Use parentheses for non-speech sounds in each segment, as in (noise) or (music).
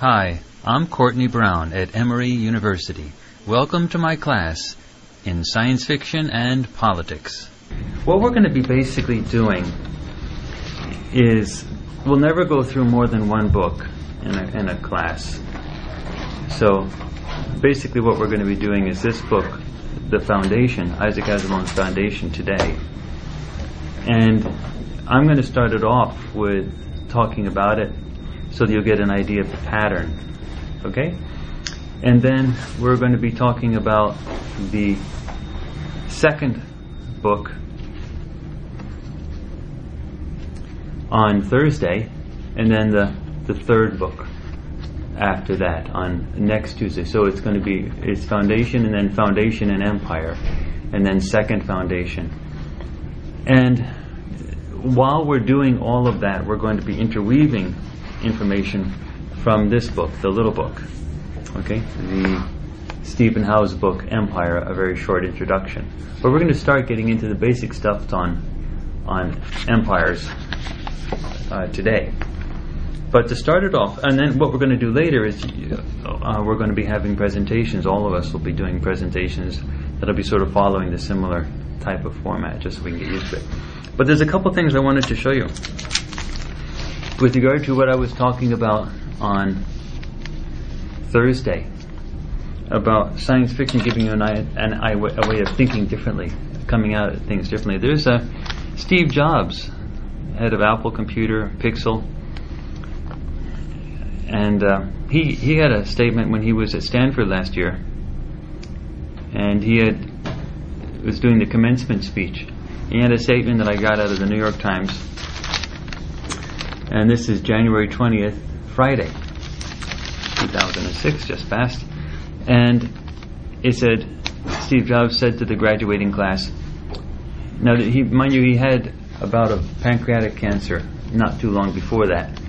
Hi, I'm Courtney Brown at Emory University. Welcome to my class in science fiction and politics. What we're going to be basically doing is we'll never go through more than one book in a, in a class. So basically, what we're going to be doing is this book, The Foundation, Isaac Asimov's Foundation today. And I'm going to start it off with talking about it so that you'll get an idea of the pattern. Okay? And then we're going to be talking about the second book on Thursday, and then the, the third book after that on next Tuesday. So it's going to be it's foundation and then foundation and empire, and then second foundation. And while we're doing all of that, we're going to be interweaving information from this book, the little book. Okay, the Stephen Howe's book Empire, a very short introduction. But we're going to start getting into the basic stuff on on empires uh, today. But to start it off, and then what we're going to do later is uh, we're going to be having presentations. All of us will be doing presentations that'll be sort of following the similar type of format, just so we can get used to it. But there's a couple things I wanted to show you with regard to what I was talking about on Thursday about science fiction giving you an, an, a way of thinking differently, coming out at things differently. There's a Steve Jobs, head of Apple Computer, Pixar, and uh, he he had a statement when he was at Stanford last year, and he had was doing the commencement speech. He had a statement that I got out of the New York Times, and this is January twentieth, Friday, two thousand and six, just passed, and it said Steve Jobs said to the graduating class. Now, he mind you, he had about a pancreatic cancer not too long before that.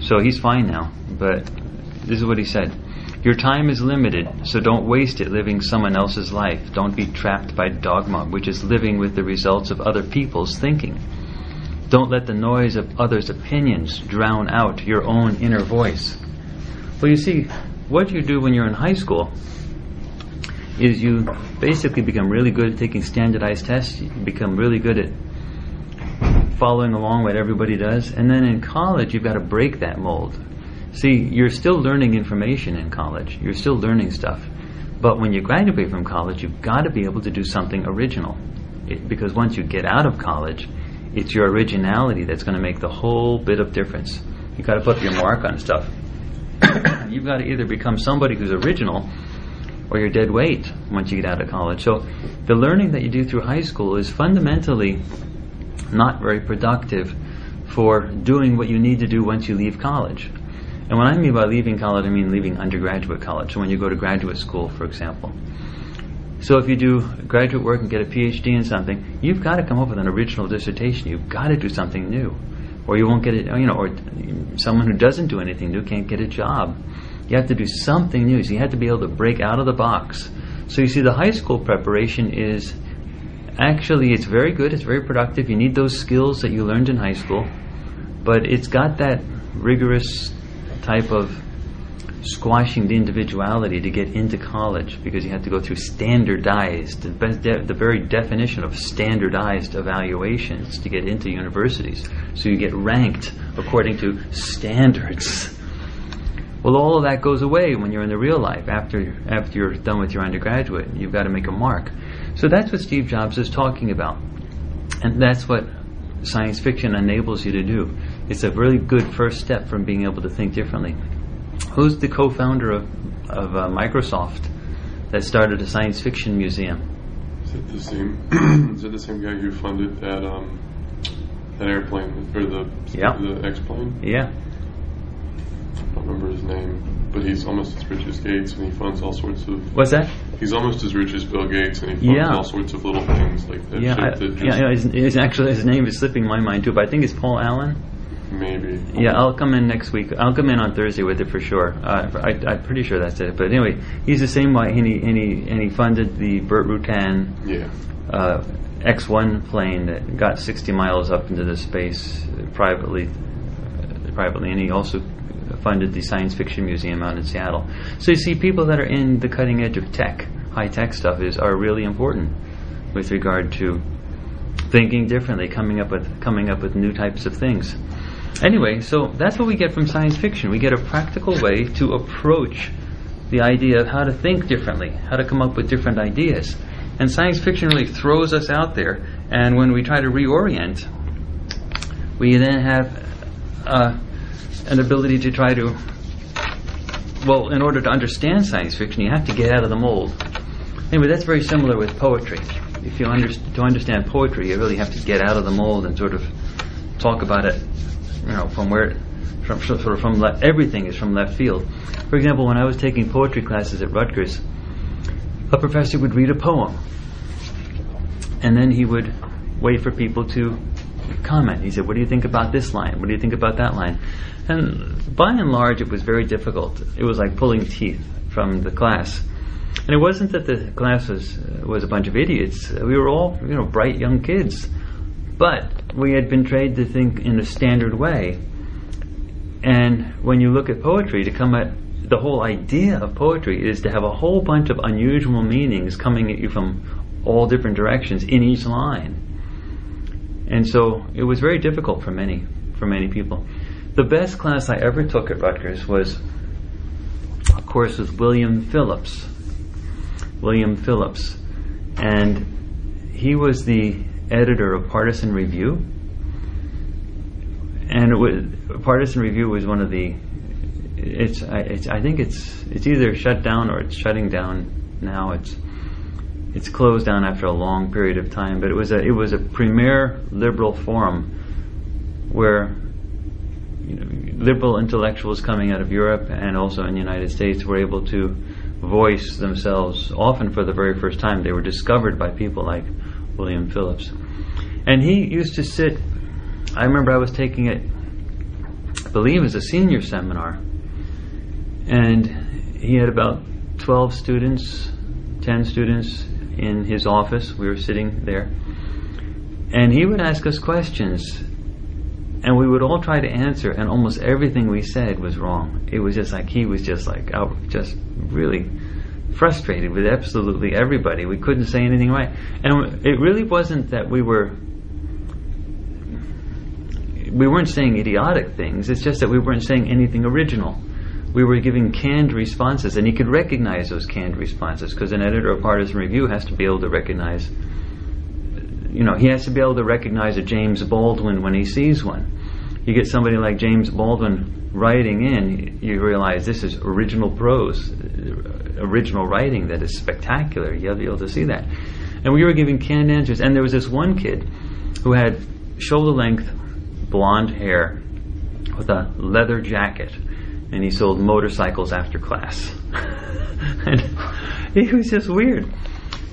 So he's fine now, but this is what he said. Your time is limited, so don't waste it living someone else's life. Don't be trapped by dogma, which is living with the results of other people's thinking. Don't let the noise of others' opinions drown out your own inner voice. Well, you see, what you do when you're in high school is you basically become really good at taking standardized tests. You become really good at following along what everybody does. And then in college, you've got to break that mold. See, you're still learning information in college, you're still learning stuff. But when you graduate from college, you've got to be able to do something original. It, because once you get out of college, it's your originality that's going to make the whole bit of difference. You've got to put your mark on stuff. (coughs) you've got to either become somebody who's original or you're dead weight once you get out of college. So the learning that you do through high school is fundamentally not very productive for doing what you need to do once you leave college. And what I mean by leaving college, I mean leaving undergraduate college. So when you go to graduate school, for example. So if you do graduate work and get a PhD in something, you've got to come up with an original dissertation. You've got to do something new, or you won't get it. You know, or someone who doesn't do anything new can't get a job. You have to do something new. So you have to be able to break out of the box. So you see, the high school preparation is actually it's very good. It's very productive. You need those skills that you learned in high school, but it's got that rigorous type of squashing the individuality to get into college because you have to go through standardized, the, the very definition of standardized evaluations to get into universities. So you get ranked according to standards. Well, all of that goes away when you're in the real life. After after you're done with your undergraduate, you've got to make a mark. So that's what Steve Jobs is talking about, and that's what science fiction enables you to do. It's a really good first step from being able to think differently. Who's the co-founder of of uh, Microsoft that started a science fiction museum? Is it the same? (clears throat) is it the same guy who funded that um, that airplane or the Yeah. the X plane? Yeah, I don't remember his name, but he's almost as rich as Gates, and he funds all sorts of. what's that? He's almost as rich as Bill Gates, and he funds Yeah. all sorts of little things like that. Yeah, I, yeah, yeah his, his actually his name is slipping my mind too, but I think it's Paul Allen. Maybe. Yeah, I'll come in next week. I'll come in on Thursday with it for sure. Uh, I, I'm pretty sure that's it. But anyway, he's the same way, and he and he, and he funded the Burt Rutan Yeah. uh, X-1 plane that got 60 miles up into the space privately, uh, privately, and he also funded the Science Fiction Museum out in Seattle. So you see, people that are in the cutting edge of tech, high tech stuff, is are really important with regard to thinking differently, coming up with coming up with new types of things. Anyway, so that's what we get from science fiction. We get a practical way to approach the idea of how to think differently, how to come up with different ideas. And science fiction really throws us out there, and when we try to reorient, we then have uh, an ability to try to, well, in order to understand science fiction, you have to get out of the mold. Anyway, that's very similar with poetry. If you to understand poetry, you really have to get out of the mold and sort of talk about it, you know, from where, from sort of from le- everything is from left field. For example, when I was taking poetry classes at Rutgers, a professor would read a poem, and then he would wait for people to comment. He said, "What do you think about this line? What do you think about that line?" And by and large, it was very difficult. It was like pulling teeth from the class. And it wasn't that the class was was a bunch of idiots. We were all, you know, bright young kids. But we had been trained to think in a standard way. And when you look at poetry, to come at the whole idea of poetry is to have a whole bunch of unusual meanings coming at you from all different directions in each line. And so it was very difficult for many for many people. The best class I ever took at Rutgers was a course with William Phillips. William Phillips. And he was the editor of Partisan Review. And was, Partisan Review was one of the it's, it's I think it's it's either shut down or it's shutting down now. It's it's closed down after a long period of time, but it was a it was a premier liberal forum where you know, liberal intellectuals coming out of Europe and also in the United States were able to voice themselves often for the very first time. They were discovered by people like William Phillips. And he used to sit, I remember I was taking it, I believe, as a senior seminar. And he had about 12 students, 10 students in his office. We were sitting there. And he would ask us questions. And we would all try to answer, and almost everything we said was wrong. It was just like he was just like out, just really frustrated with absolutely everybody. We couldn't say anything right. And it really wasn't that we were we weren't saying idiotic things. It's just that we weren't saying anything original. We were giving canned responses, and he could recognize those canned responses because an editor of Partisan Review has to be able to recognize. You know, he has to be able to recognize a James Baldwin when he sees one. You get somebody like James Baldwin writing in, you realize this is original prose, original writing that is spectacular. You'll be able to see that. And we were giving canned answers, and there was this one kid who had shoulder length blonde hair with a leather jacket, and he sold motorcycles after class. (laughs) and he was just weird.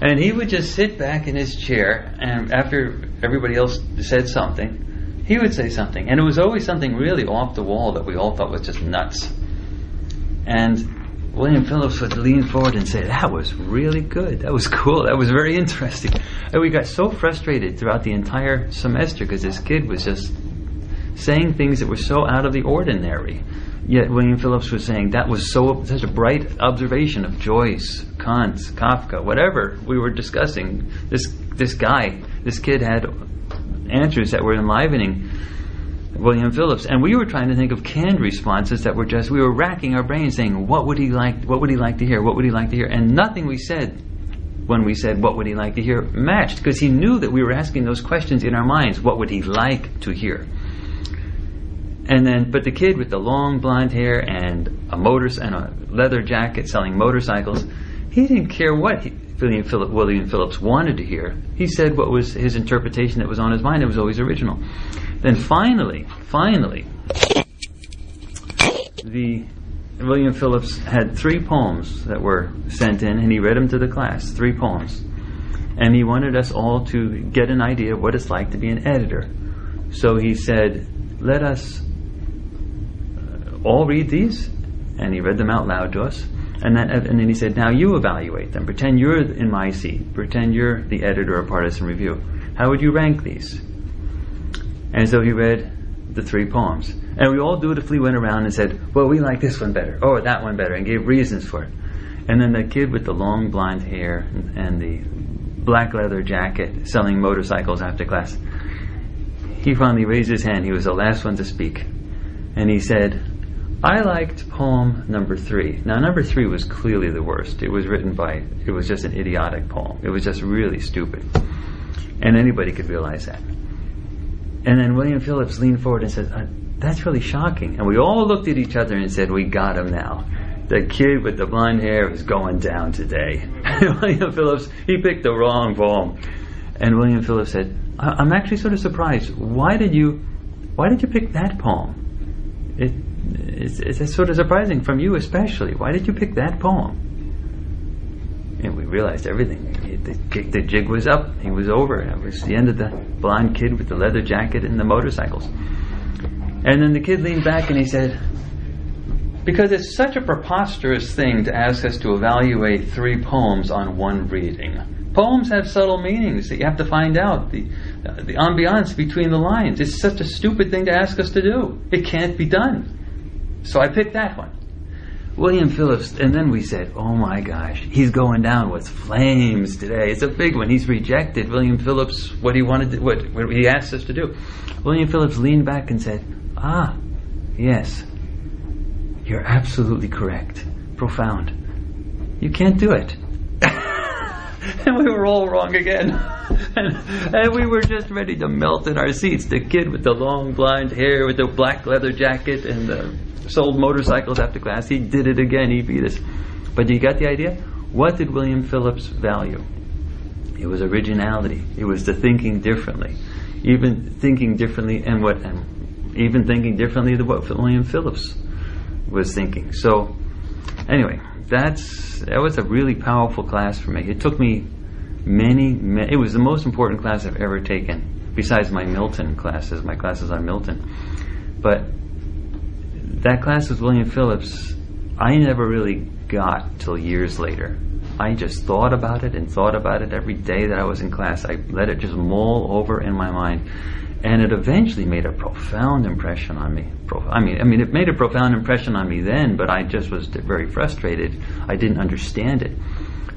And he would just sit back in his chair, and after everybody else said something, he would say something. And it was always something really off the wall that we all thought was just nuts. And William Phillips would lean forward and say, That was really good. That was (laughs) cool. That was very interesting. And we got so frustrated throughout the entire semester because this kid was just saying things that were so out of the ordinary. Yet William Phillips was saying that was so such a bright observation of Joyce, Kant, Kafka, whatever we were discussing. This this guy, this kid had answers that were enlivening William Phillips, and we were trying to think of canned responses that were just we were racking our brains saying what would he like what would he like to hear what would he like to hear and nothing we said when we said what would he like to hear matched because he knew that we were asking those questions in our minds what would he like to hear and then, but the kid with the long blonde hair and a motor and a leather jacket selling motorcycles, he didn't care what he, William, Phillip, William Phillips wanted to hear. He said what was his interpretation that was on his mind. It was always original. Then finally, finally, the William Phillips had three poems that were sent in, and he read them to the class. Three poems, and he wanted us all to get an idea of what it's like to be an editor. So he said, "Let us uh, all read these? And he read them out loud to us. And and then he said, Now you evaluate them. Pretend you're in my seat. Pretend you're the editor of Partisan Review. How would you rank these? And so he read the three poems. And we all dutifully went around and said, well, we like this one better, or that one better, and gave reasons for it. And then the kid with the long blonde hair and, and the black leather jacket selling motorcycles after class, he finally raised his hand. He was the last one to speak. And he said, I liked poem number three. Now, number three was clearly the worst. It was written by, it was just an idiotic poem. It was just really stupid. And anybody could realize that. And then William Phillips leaned forward and said, uh, That's really shocking. And we all looked at each other and said, We got him now. The kid with the blonde hair is going down today. (laughs) William Phillips, he picked the wrong poem. And William Phillips said, I'm actually sort of surprised. Why did you, why did you pick that poem? It, it's, it's sort of surprising from you especially. Why did you pick that poem? And we realized everything. The, the jig was up. He was over. It was the end of the blonde kid with the leather jacket and the motorcycles. And then the kid leaned back and he said, Because it's such a preposterous thing to ask us to evaluate three poems on one reading. Poems have subtle meanings that you have to find out. The, uh, the ambiance between the lines. It's such a stupid thing to ask us to do. It can't be done. So I picked that one. William Phillips, and then we said, oh my gosh, he's going down with flames today. It's a big one. He's rejected William Phillips, what he wanted, to, what, what he asked us to do. William Phillips leaned back and said, ah, yes, you're absolutely correct. Profound. You can't do it. (laughs) and we were all wrong again. and, (laughs) and, we were just ready to melt in our seats. The kid with the long blonde hair, with the black leather jacket, and the sold motorcycles after class. He did it again. He beat us. But do you got the idea? What did William Phillips value? It was originality. It was the thinking differently, even thinking differently, and what, and even thinking differently than what William Phillips was thinking. So, anyway, that's that was a really powerful class for me. It took me many, many it was the most important class I've ever taken, besides my Milton classes, my classes on Milton. But that class with William Phillips, I never really got till years later. I just thought about it and thought about it every day that I was in class. I let it just mull over in my mind. And it eventually made a profound impression on me. I mean, I mean, it made a profound impression on me then, but I just was very frustrated. I didn't understand it.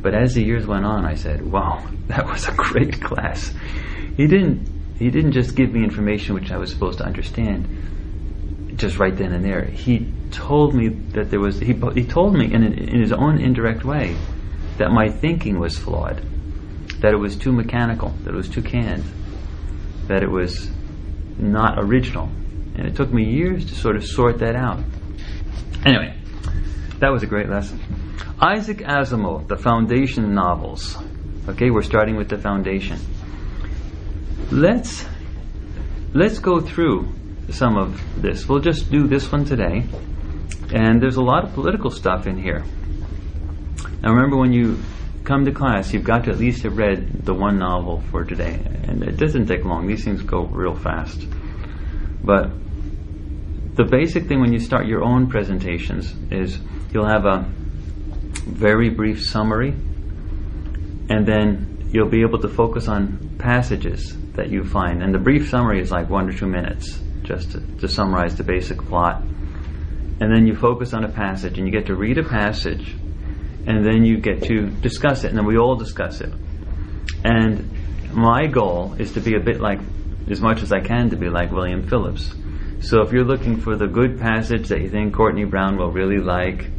But as the years went on, I said, "Wow, (laughs) that was a great class." He didn't. He didn't just give me information which I was supposed to understand just right then and there. He told me that there was. He, he told me in, in his own indirect way that my thinking was flawed, that it was too mechanical, that it was too canned, that it was not original. And it took me years to sort of sort that out. Anyway, that was a great lesson. Isaac Asimov, the foundation novels. Okay, we're starting with the foundation. Let's let's go through some of this. We'll just do this one today. And there's a lot of political stuff in here. Now remember when you come to class, you've got to at least have read the one novel for today. And it doesn't take long. These things go real fast. But the basic thing when you start your own presentations is you'll have a very brief summary and then you'll be able to focus on passages that you find. And the brief summary is like one or two minutes just to, to summarize the basic plot. And then you focus on a passage and you get to read a passage and then you get to discuss it and then we all discuss it. And my goal is to be a bit like, as much as I can, to be like William Phillips. So if you're looking for the good passage that you think Courtney Brown will really like,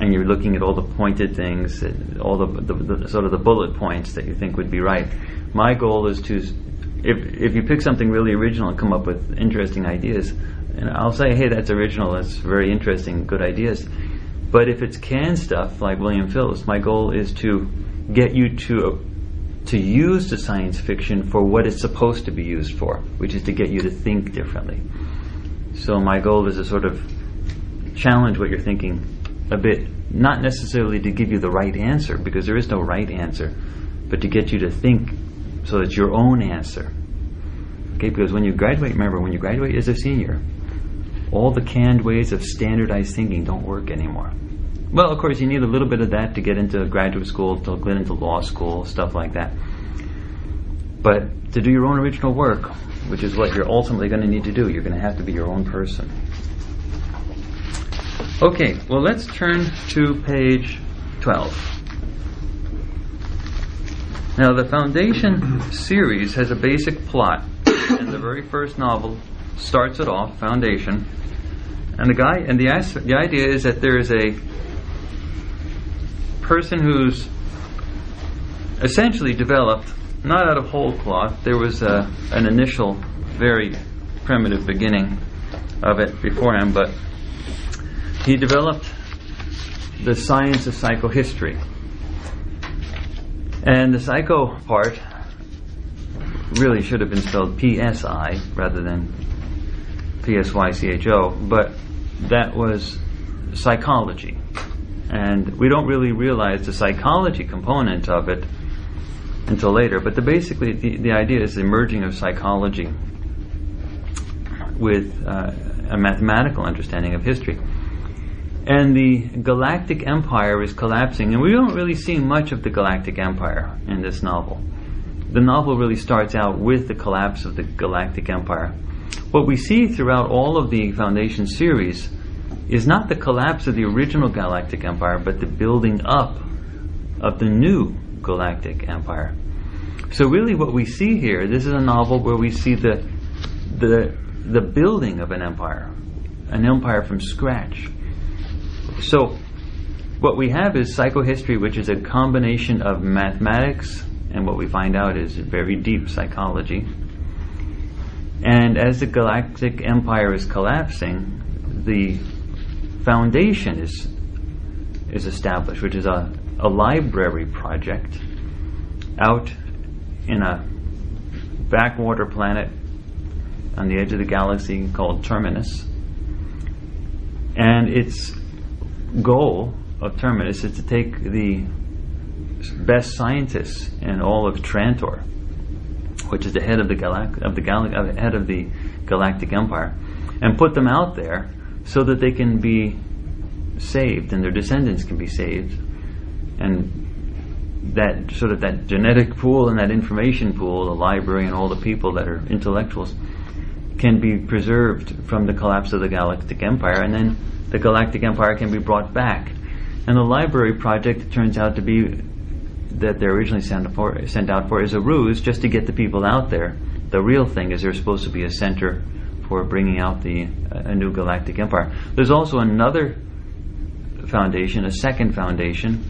and you're looking at all the pointed things, all the, the, the, sort of the bullet points that you think would be right, my goal is to if if you pick something really original and come up with interesting ideas, and I'll say, hey, that's original, that's very interesting, good ideas. But if it's canned stuff like William Phillips, my goal is to get you to uh, to use the science fiction for what it's supposed to be used for, which is to get you to think differently. So my goal is to sort of challenge what you're thinking a bit, not necessarily to give you the right answer, because there is no right answer, but to get you to think so it's your own answer. Okay, because when you graduate, remember, when you graduate as a senior, all the canned ways of standardized thinking don't work anymore. Well, of course, you need a little bit of that to get into graduate school, to get into law school, stuff like that. But to do your own original work, which is what you're ultimately going to need to do. You're going to have to be your own person. Okay, well, let's turn to page 12. Now, the Foundation series has a basic plot, and the very first novel starts it off, Foundation. And the guy, and the the idea is that there is a person who's essentially developed, not out of whole cloth. There was a, an initial, very primitive beginning of it before him, but he developed the science of psychohistory. And the psycho part really should have been spelled PSI rather than PSYCHO, but that was psychology. And we don't really realize the psychology component of it until later, but the, basically the, the idea is the merging of psychology with uh, a mathematical understanding of history. And the Galactic Empire is collapsing, and we don't really see much of the Galactic Empire in this novel. The novel really starts out with the collapse of the Galactic Empire. What we see throughout all of the Foundation series is not the collapse of the original Galactic Empire, but the building up of the new Galactic Empire. So really what we see here, this is a novel where we see the the the building of an empire, an empire from scratch. So, what we have is psychohistory, which is a combination of mathematics and what we find out is very deep psychology. And as the galactic empire is collapsing, the foundation is is established, which is a, a library project out in a backwater planet on the edge of the galaxy called Terminus. And its goal of Terminus is to take the best scientists in all of Trantor, which is the head of the galac- of the gal- uh, head of the galactic empire, and put them out there so that they can be saved and their descendants can be saved, and that sort of that genetic pool and that information pool, the library and all the people that are intellectuals, can be preserved from the collapse of the galactic empire, and then the Galactic Empire can be brought back. And the library project turns out to be that they're originally sent, for, sent out for is a ruse just to get the people out there. The real thing is there's supposed to be a center for bringing out the a new galactic empire. There's also another foundation, a second foundation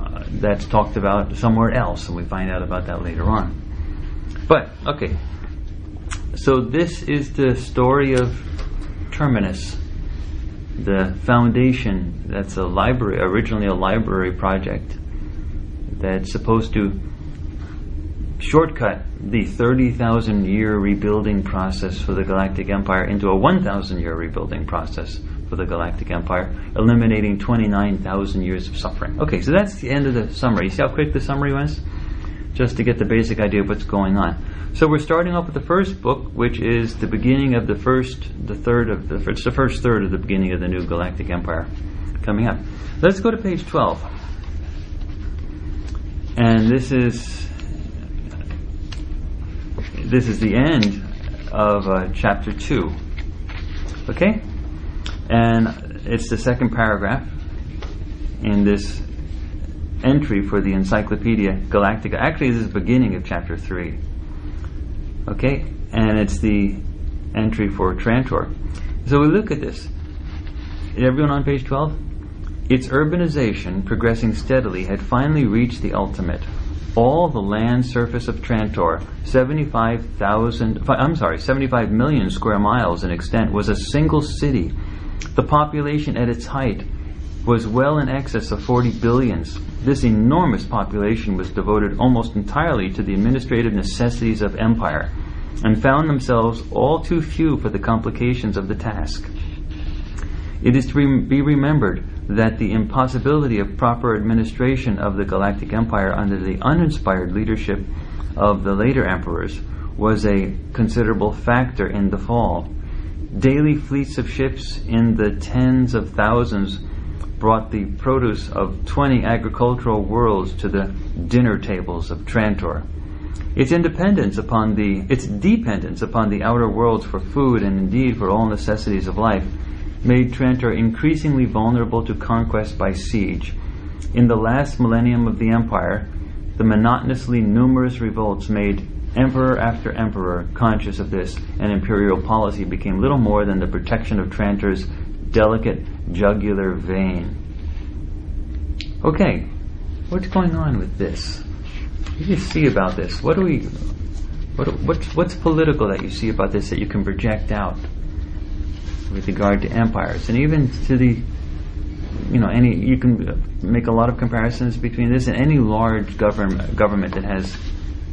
uh, that's talked about somewhere else, and we find out about that later on. But okay, so this is the story of Terminus the foundation that's a library originally a library project that's supposed to shortcut the 30,000 year rebuilding process for the galactic empire into a 1,000 year rebuilding process for the galactic empire eliminating 29,000 years of suffering okay so that's the end of the summary you see how quick the summary was just to get the basic idea of what's going on so we're starting off with the first book, which is the beginning of the first, the third of the, it's the first third of the beginning of the new galactic empire coming up. Let's go to page 12. And this is, this is the end of uh, chapter 2. Okay? And it's the second paragraph in this entry for the Encyclopedia Galactica. Actually, this is the beginning of chapter 3. Okay? And it's the entry for Trantor. So we look at this. Is everyone on page 12? Its urbanization, progressing steadily, had finally reached the ultimate. All the land surface of Trantor, 75,000, I'm sorry, 75 million square miles in extent, was a single city. The population at its height was well in excess of 40 billions. This enormous population was devoted almost entirely to the administrative necessities of empire and found themselves all too few for the complications of the task. It is to be remembered that the impossibility of proper administration of the Galactic Empire under the uninspired leadership of the later emperors was a considerable factor in the fall. Daily fleets of ships in the tens of thousands brought the produce of 20 agricultural worlds to the dinner tables of Trantor. Its independence upon the its dependence upon the outer worlds for food and indeed for all necessities of life made Trantor increasingly vulnerable to conquest by siege. In the last millennium of the empire, the monotonously numerous revolts made emperor after emperor conscious of this, and imperial policy became little more than the protection of Trantor's delicate jugular vein. Okay, what's going on with this? What do you see about this? What do we, what, what's, what's political that you see about this that you can project out with regard to empires and even to the, you know, any you can make a lot of comparisons between this and any large government government that has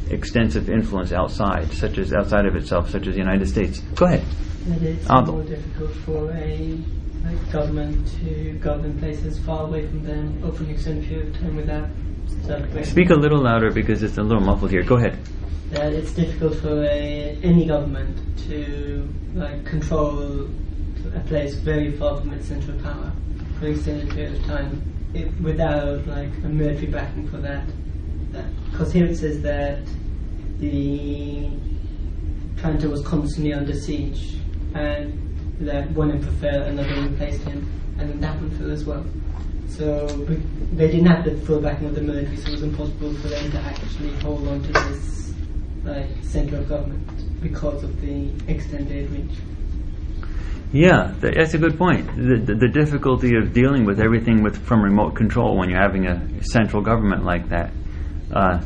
extensive influence outside, such as outside of itself, such as the United States. Go ahead. That it's Aldo. more difficult for a like, government to govern places far away from them over an extended period of time without. Speak a little louder because it's a little muffled here. Go ahead. That it's difficult for a, any government to like control a place very far from its central power for an extended period of time it, without like a military backing for that. Because here it says that the Trantor was constantly under siege and that one emperor fell, another replaced him, and then that one fell as well. So they didn't have the full backing of the military, so it was impossible for them to actually hold on to this like center of government because of the extended reach. Yeah, that's a good point. The, the, the difficulty of dealing with everything with from remote control when you're having a central government like that. Uh,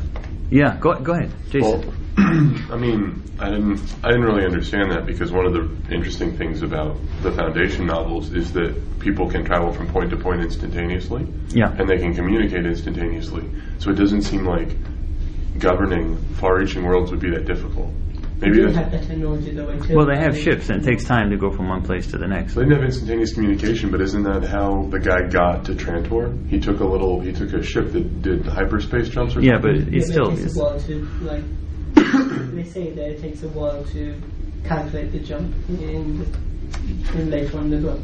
yeah, go go ahead, Jason. Well, (clears throat) I mean, I didn't, I didn't really understand that because one of the interesting things about the Foundation novels is that people can travel from point to point instantaneously, yeah, and they can communicate instantaneously. So it doesn't seem like governing far-reaching worlds would be that difficult. Maybe they do that's, have that technology though. until- well, they have ships, and it takes time to go from one place to the next. they didn't have instantaneous communication, but isn't that how the guy got to Trantor? He took a little, he took a ship that did hyperspace jumps or Yeah, something. but Yeah, it's still it takes it's, a while to like. (coughs) they say that it takes a while to calculate the jump in, the, in later on in the book.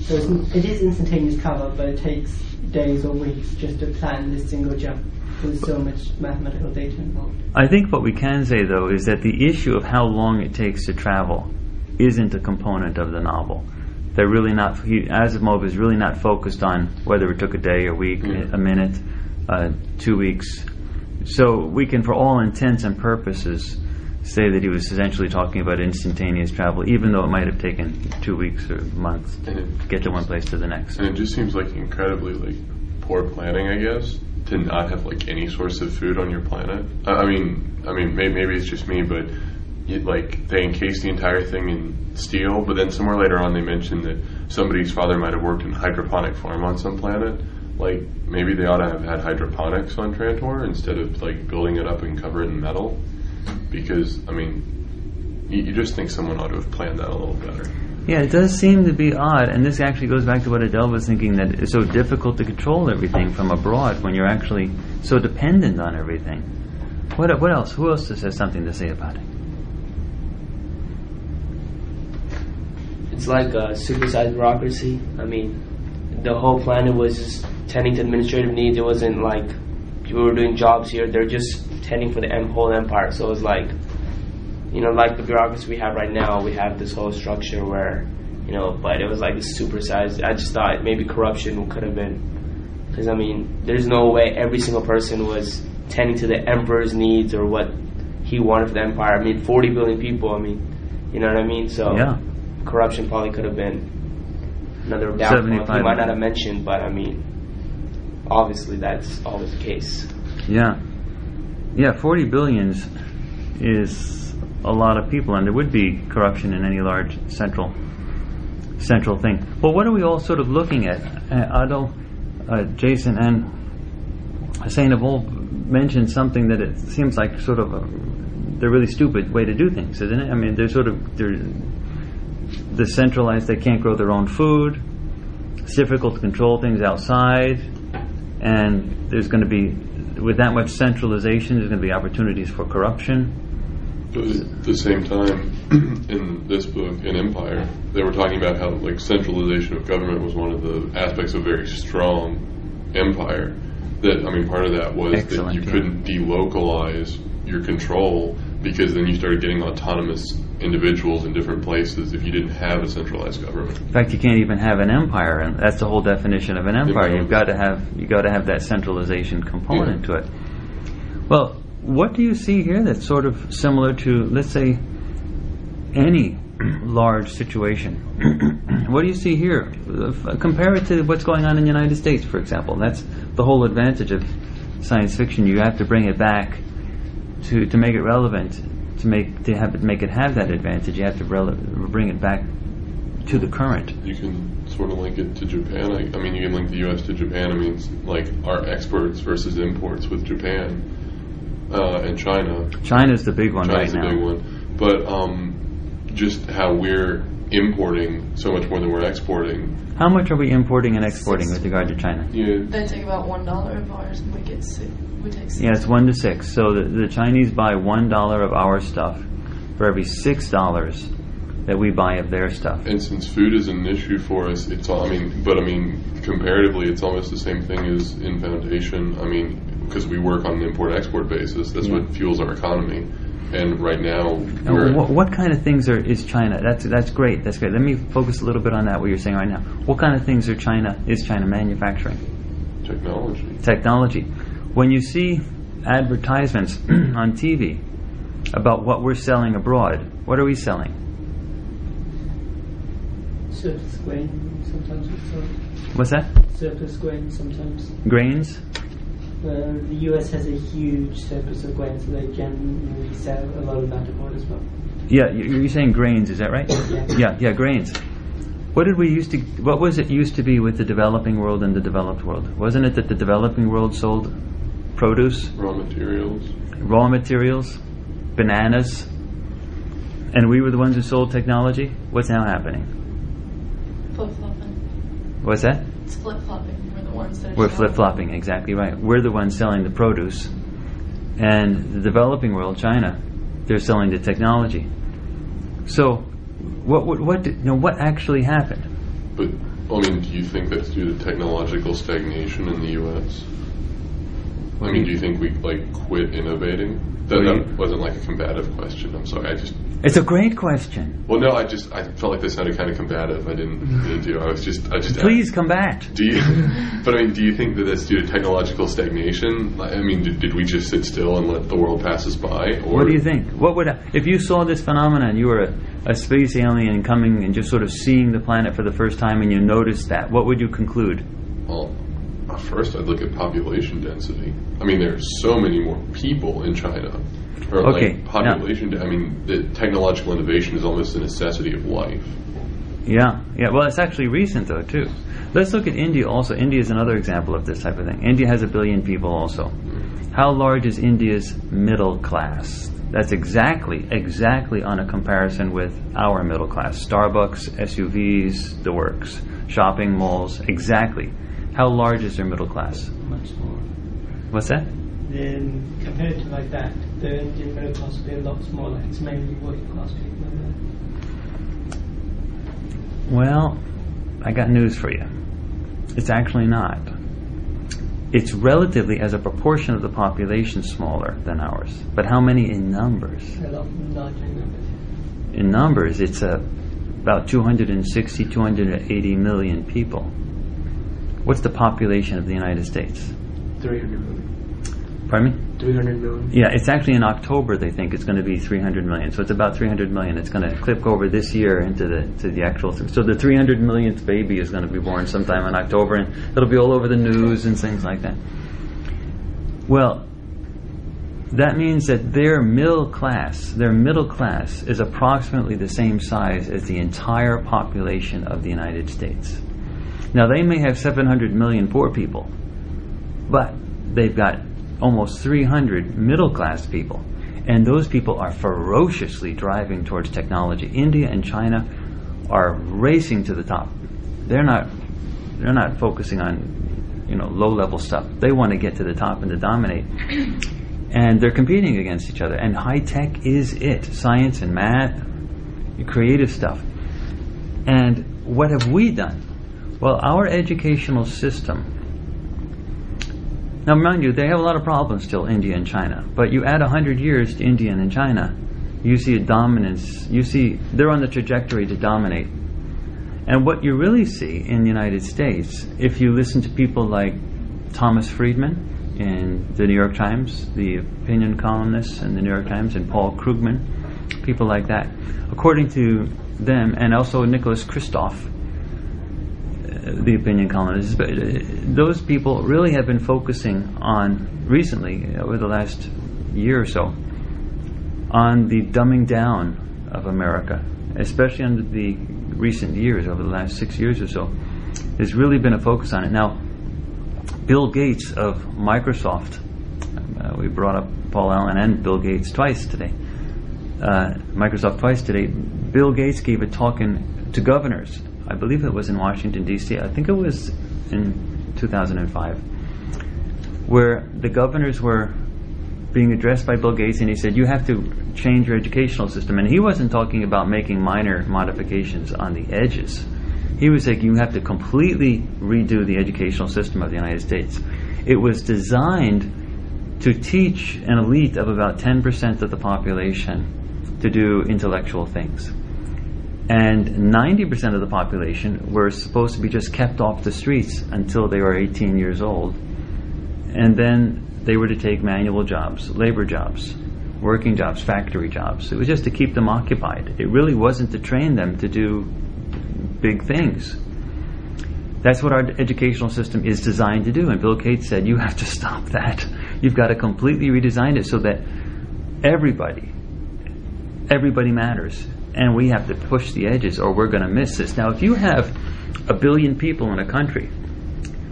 So it's, it is instantaneous cover, but it takes days or weeks just to plan this single jump. There's so much mathematical data involved. I think what we can say though is that the issue of how long it takes to travel isn't a component of the novel. They're really not. He, Asimov is really not focused on whether it took a day, a week, Mm. a minute, uh, two weeks. So we can, for all intents and purposes, say that he was essentially talking about instantaneous travel, even though it might have taken two weeks or months to And it- get to one place to the next. And it just seems like incredibly like poor planning, I guess, to not have like any source of food on your planet. I mean, I mean, maybe, maybe it's just me, but like they encase the entire thing in steel. But then somewhere later on, they mentioned that somebody's father might have worked in hydroponic farm on some planet. Like maybe they ought to have had hydroponics on Trantor instead of like building it up and covering it in metal. Because I mean, you just think someone ought to have planned that a little better. Yeah, it does seem to be odd, and this actually goes back to what Adele was thinking that it's so difficult to control everything from abroad when you're actually so dependent on everything. What what else? Who else has something to say about it? It's like uh, a supersized bureaucracy. I mean, the whole planet was just tending to administrative needs. It wasn't like people were doing jobs here. They're just tending for the whole empire. So it was like, you know, like the bureaucracy we have right now. We have this whole structure where, you know, but it was like a supersized. I just thought maybe corruption could have been, because I mean, there's no way every single person was tending to the emperor's needs or what he wanted for the empire. I mean, 40 billion people. I mean, you know what I mean? So Yeah. corruption probably could have been another downfall. He might not have mentioned, but I mean, obviously that's always the case. Yeah, yeah. Forty billions is a lot of people, and there would be corruption in any large central central thing. But what are we all sort of looking at? Uh, Adel, uh, Jason, and Hussein have all mentioned something that it seems like sort of a really stupid way to do things, isn't it? I mean, they're sort of they're the centralized. They can't grow their own food. It's difficult to control things outside, and there's going to be with that much centralization, there's going to be opportunities for corruption. But at the same time, (clears throat) in this book, in Empire, they were talking about how like centralization of government was one of the aspects of a very strong empire. That I mean, part of that was Excellent, that you yeah. couldn't delocalize your control because then you started getting autonomous individuals in different places if you didn't have a centralized government. In fact, you can't even have an empire, and that's the whole definition of an empire. You've got to have you got to have that centralization component Yeah. to it. Well, what do you see here that's sort of similar to, let's say, any (clears throat) large situation? (clears throat) what do you see here? Uh, Compare it to what's going on in the United States, for example. That's the whole advantage of science fiction. You have to bring it back to to make it relevant. To make to have it make it have that advantage, you have to rele- bring it back to the current. You can sort of link it to Japan. I, I mean, you can link the U.S. to Japan. I mean, like our exports versus imports with Japan uh, and China. China's the big one China's right the now. big one. But um, just how we're importing so much more than we're exporting. How much are we importing and exporting with regard to China? Yeah, They take about one dollar of ours, and we get six. We take six. Yeah, it's one to six. So the, the Chinese buy one dollar of our stuff for every six dollars that we buy of their stuff. and since food is an issue for us, it's all. I mean, but I mean, comparatively, it's almost the same thing as in foundation. I mean, because we work on an import-export basis, that's what fuels our economy. And right now, And we're what, what kind of things are is China? That's that's great. That's great. Let me focus a little bit on that. What you're saying right now. What kind of things are China is China manufacturing? technology. Technology. When you see advertisements (clears throat) on TV about what we're selling abroad, what are we selling? Surplus grain sometimes we sell. What's that? Surplus grain sometimes. Grains. The US has a huge surplus of grain, so they generally sell a lot of that abroad as well. Yeah, you- you're saying grains, is that right? Yeah. Yeah, yeah, grains. What did we used to? What was it used to be with the developing world and the developed world? Wasn't it that the developing world sold produce, Raw materials. raw materials, bananas, and we were the ones who sold technology? What's now happening? Flip flopping. What's that? It's flip flopping. We're ones that are. We're flip flopping, exactly right. We're the ones selling the produce, and the developing world, China, they're selling the technology. So, what what what did, you know, what actually happened? But I mean, do you think that's due to technological stagnation in the U.S.? I mean, do you think we like quit innovating? That, that wasn't like a combative question. I'm sorry. I just It's a great question. well, no. I just I felt like this sounded kind of combative. I didn't mm-hmm. mean to. I was just I just Please come back. Do you? (laughs) But I mean, do you think that that's due to technological stagnation? I mean, did, did we just sit still and let the world pass us by? Or What do you think? What would if you saw this phenomenon? You were a, a space alien coming and just sort of seeing the planet for the first time, and you noticed that. What would you conclude? Well, first I'd look at population density. I mean, there are so many more people in China. Or Okay, like population. de- I mean, the technological innovation is almost a necessity of life. Yeah, yeah. Well, it's actually recent though too. Let's look at India also. India is another example of this type of thing. India has a billion people also. How large is India's middle class? That's exactly, exactly on a comparison with our middle class. Starbucks, SUVs, the works, shopping malls, exactly. How large is their middle class? Much more. What's that? Then compared to like that, the Indian middle class would be a lot smaller. It's mainly working class people. Well, I got news for you. It's actually not. It's relatively, as a proportion of the population, smaller than ours. But how many in numbers? A lot larger numbers. In numbers, it's uh, about 260, 280 million people. What's the population of the United States? 300 million. Pardon me? 300 million. Yeah, it's actually in October. They think it's going to be 300 million. So it's about 300 million. It's going to clip over this year into the to the actual. So the 300 millionth baby is going to be born sometime in October, and it'll be all over the news and things like that. Well, that means that their middle class, their middle class, is approximately the same size as the entire population of the United States. Now they may have 700 million poor people, but they've got almost 300 middle class people. And those people are ferociously driving towards technology. India and China are racing to the top. They're not they're not focusing on you know low level stuff. They want to get to the top and to dominate. And they're competing against each other. And high tech is it. Science and math, creative stuff. And what have we done? Well, our educational system Now, mind you, they have a lot of problems still, India and China. But you add 100 years to India and China, you see a dominance. You see they're on the trajectory to dominate. And what you really see in the United States, if you listen to people like Thomas Friedman in the New York Times, the opinion columnists in the New York Times, and Paul Krugman, people like that, according to them, and also Nicholas Kristof, the opinion columnists, but, uh, those people really have been focusing on recently, over the last year or so, on the dumbing down of America, especially under the recent years, over the last six years or so. There's really been a focus on it. Now, Bill Gates of Microsoft, uh, we brought up Paul Allen and Bill Gates twice today, uh, Microsoft twice today. Bill Gates gave a talk in, to governors. I believe it was in Washington, D.C. I think it was in 2005, where the governors were being addressed by Bill Gates, and he said, You have to change your educational system. And he wasn't talking about making minor modifications on the edges. He was saying you have to completely redo the educational system of the United States. It was designed to teach an elite of about 10% of the population to do intellectual things. And 90% of the population were supposed to be just kept off the streets until they were 18 years old. And then they were to take manual jobs, labor jobs, working jobs, factory jobs. It was just to keep them occupied. It really wasn't to train them to do big things. That's what our educational system is designed to do. And Bill Gates said, you have to stop that. You've got to completely redesign it so that everybody, everybody matters. And we have to push the edges or we're going to miss this. Now, if you have a billion people in a country,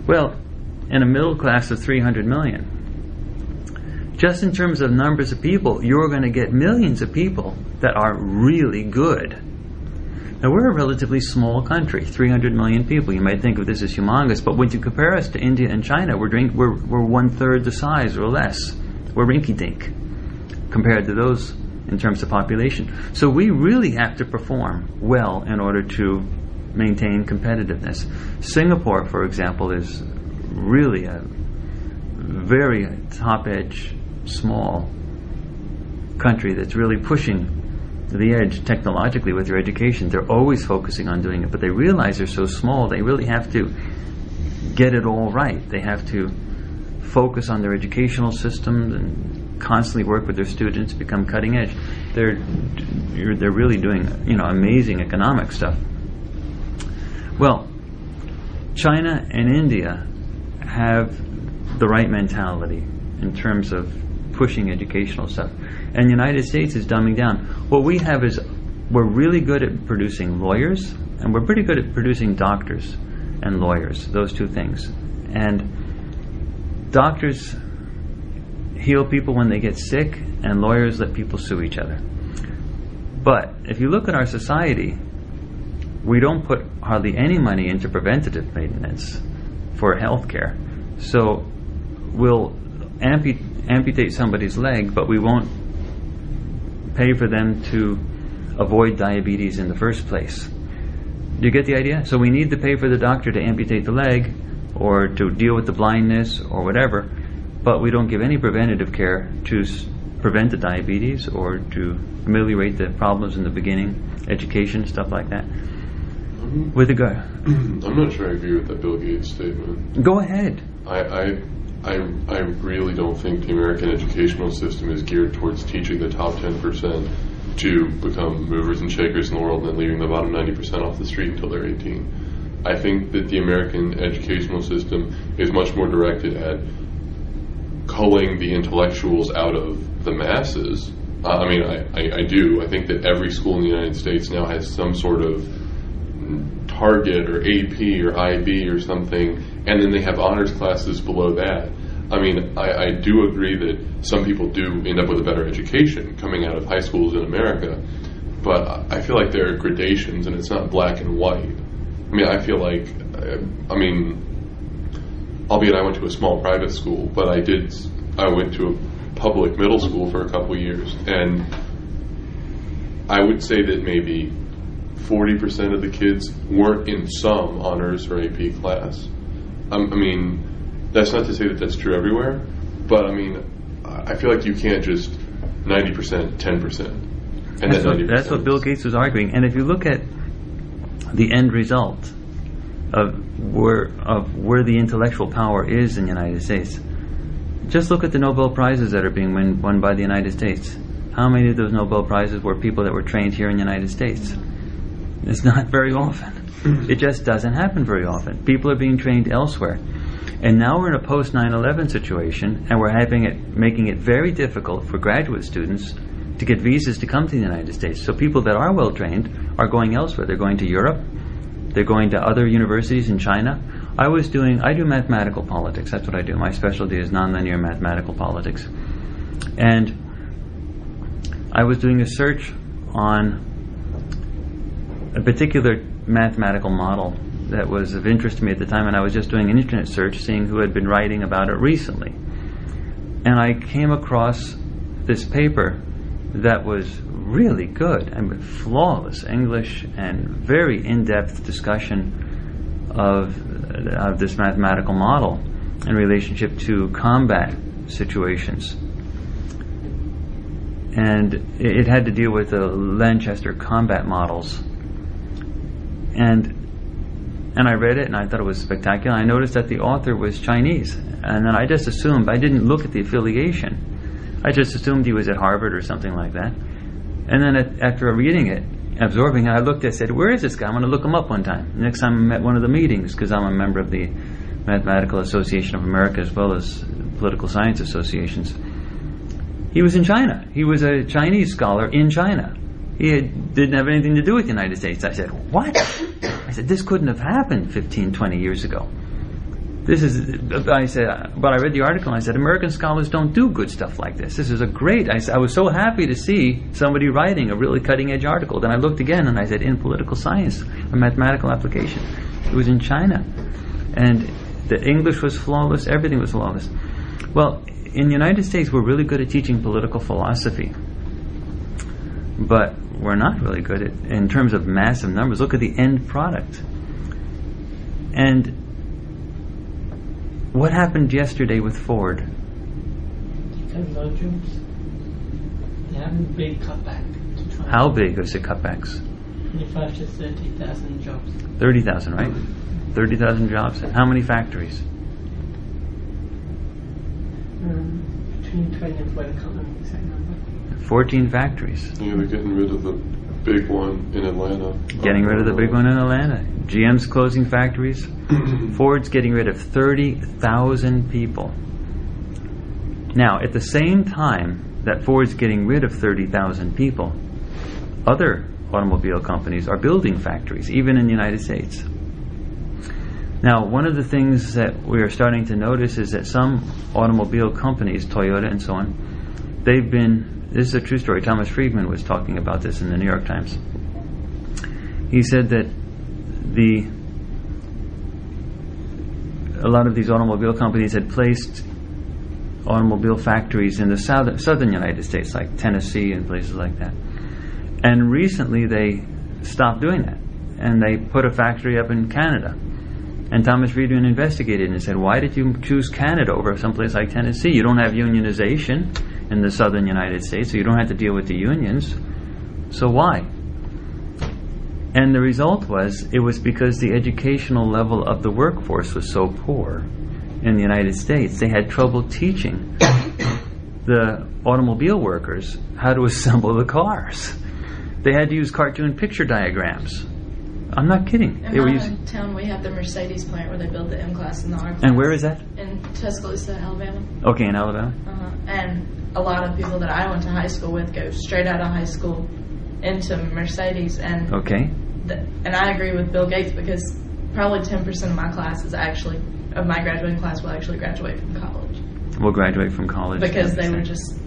well, in a middle class of 300 million, just in terms of numbers of people, you're going to get millions of people that are really good. Now, we're a relatively small country, 300 million people. You might think of this as humongous, but when you compare us to India and China, we're, drink, we're, we're one third the size or less. We're rinky dink compared to those in terms of population. So we really have to perform well in order to maintain competitiveness. Singapore, for example, is really a very top edge small country that's really pushing the edge technologically with their education. They're always focusing on doing it, but they realize they're so small, they really have to get it all right. They have to focus on their educational systems and constantly work with their students become cutting edge. They're they're really doing you know amazing economic stuff. Well, China and India have the right mentality in terms of pushing educational stuff. And the United States is dumbing down. What we have is we're really good at producing lawyers, and we're pretty good at producing doctors and lawyers, those two things. And doctors heal people when they get sick, and lawyers let people sue each other. But if you look at our society, we don't put hardly any money into preventative maintenance for health care. So we'll amputate somebody's leg, but we won't pay for them to avoid diabetes in the first place. Do you get the idea? So we need to pay for the doctor to amputate the leg or to deal with the blindness or whatever, but we don't give any preventative care to s- prevent the diabetes or to ameliorate the problems in the beginning, education, stuff like that. Mm-hmm. With the go, (clears throat) I'm not sure I agree with that Bill Gates statement. go ahead. I, I, I, I really don't think the American educational system is geared towards teaching the top 10% to become movers and shakers in the world and then leaving the bottom 90% off the street until they're 18. I think that the American educational system is much more directed at culling the intellectuals out of the masses. Uh, I mean, I, I, I do. I think that every school in the United States now has some sort of Target or AP or IB or something, and then they have honors classes below that. I mean, I, I do agree that some people do end up with a better education coming out of high schools in America, but I feel like there are gradations and it's not black and white. I mean, I feel like, uh, I mean, albeit I went to a small private school, but I did, I went to a public middle school for a couple years, and I would say that maybe 40% of the kids weren't in some honors or AP class. Um, I mean, that's not to say that that's true everywhere, but I mean, I feel like you can't just 90%, 10%. And That's then what, 90%. that's what Bill Gates was arguing. And if you look at the end result of where of where the intellectual power is in the United States, just look at the Nobel prizes that are being win, won by the United States. How many of those Nobel prizes were people that were trained here in the United States? It's not (laughs) very often. (clears throat) It just doesn't happen very often. People are being trained elsewhere. And now we're in a post 9/11 situation, and we're having it making it very difficult for graduate students to get visas to come to the United States. So people that are well trained are going elsewhere. They're going to Europe. They're going to other universities in China. I was doing I do mathematical politics. That's what I do. My specialty is nonlinear mathematical politics. And I was doing a search on a particular mathematical model that was of interest to me at the time, and I was just doing an internet search, seeing who had been writing about it recently. And I came across this paper that was really good and flawless English and very in-depth discussion of, of this mathematical model in relationship to combat situations. And it it had to deal with the Lanchester combat models. And and I read it and I thought it was spectacular. I noticed that the author was Chinese, and then I just assumed I didn't look at the affiliation. I just assumed he was at Harvard or something like that. And then at, after reading it, absorbing it, I looked. I said, "Where is this guy? I'm going to look him up one time." Next time I'm at one of the meetings, because I'm a member of the Mathematical Association of America as well as political science associations. He was in China. He was a Chinese scholar in China. He had, didn't have anything to do with the United States. I said, What? I said, This couldn't have happened 15, 20 years ago. This is, I said, but I read the article and I said, American scholars don't do good stuff like this. This is a great, I, I was so happy to see somebody writing a really cutting edge article. Then I looked again and I said, in political science, a mathematical application. It was in China. And the English was flawless, everything was flawless. Well, in the United States, we're really good at teaching political philosophy, but we're not really good at, in terms of massive numbers. Look at the end product. And what happened yesterday with Ford? Ten more jobs. They have a big cutback to try. How big was the cutbacks? 25 to 30,000 jobs. 30,000, right? 30,000 jobs. How many factories? Um, between 20 and 40, I can't remember the exact number. 14 factories. Yeah, they're getting rid of the big one in Atlanta. Getting rid of the big one in Atlanta. GM's closing factories. Mm-hmm. Ford's getting rid of 30,000 people. Now, at the same time that Ford's getting rid of 30,000 people, other automobile companies are building factories, even in the United States. Now, one of the things that we are starting to notice is that some automobile companies, Toyota and so on, they've been, this is a true story, Thomas Friedman was talking about this in the New York Times. He said that the a lot of these automobile companies had placed automobile factories in the south, southern United States, like Tennessee and places like that. And recently they stopped doing that. And they put a factory up in Canada. And Thomas Friedman investigated and said, Why did you choose Canada over someplace like Tennessee? You don't have unionization in the southern United States, so you don't have to deal with the unions. So why? And the result was it was because the educational level of the workforce was so poor in the United States. They had trouble teaching (coughs) the automobile workers how to (laughs) assemble the cars. They had to use cartoon picture diagrams. I'm not kidding. In They were my using, town, we have the Mercedes plant where they build the M class and the R class. and where is that? In Tuscaloosa, Alabama. Okay, in Alabama. Uh-huh. And a lot of people that I went to high school with go straight out of high school into Mercedes, and Okay. And I agree with Bill Gates because probably ten percent of my class is actually of my graduating class will actually graduate from college We'll graduate from college. because they were just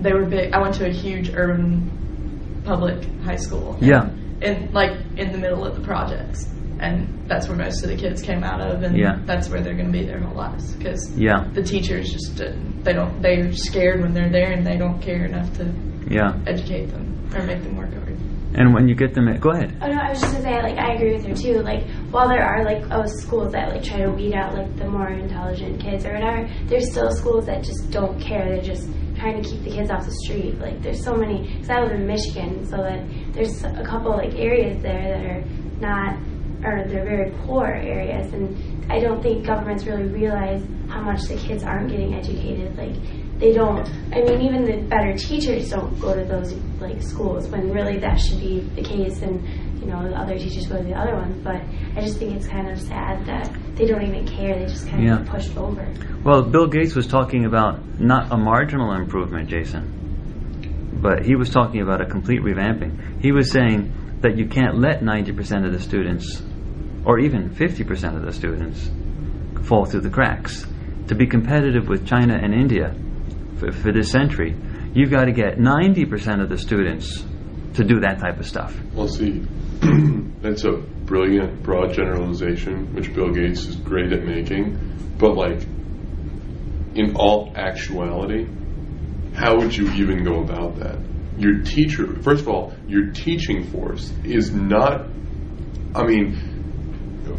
they were big. I went to a huge urban public high school. and- Yeah. in like in the middle of the projects, and that's where most of the kids came out of, and Yeah. that's where they're going to be their whole lives because Yeah. the teachers just uh, they don't they're scared when they're there and they don't care enough to Yeah. educate them or make them work hard. And when you get them, at, go ahead. Oh no, I was just gonna say like I agree with her too. Like while there are like oh schools that like try to weed out like the more intelligent kids or whatever, there's still schools that just don't care. They're just trying to keep the kids off the street. Like there's so many. Because I live in Michigan, so that there's a couple like areas there that are not or they're very poor areas, and I don't think governments really realize how much the kids aren't getting educated. Like they don't. I mean, even the better teachers don't go to those like schools when really that should be the case, and you know the other teachers go to the other ones. But I just think it's kind of sad that they don't even care. They just kind Yeah. of pushed over. Well, Bill Gates was talking about not a marginal improvement, Jason, but he was talking about a complete revamping. He was saying that you can't let 90% of the students, or even 50% of the students, fall through the cracks. To be competitive with China and India for, for this century, you've got to get 90% of the students to do that type of stuff. Well, see, (clears throat) that's a brilliant broad generalization, which Bill Gates is great at making. But, like, in all actuality, how would you even go about that? Your teacher, first of all, your teaching force is not, I mean,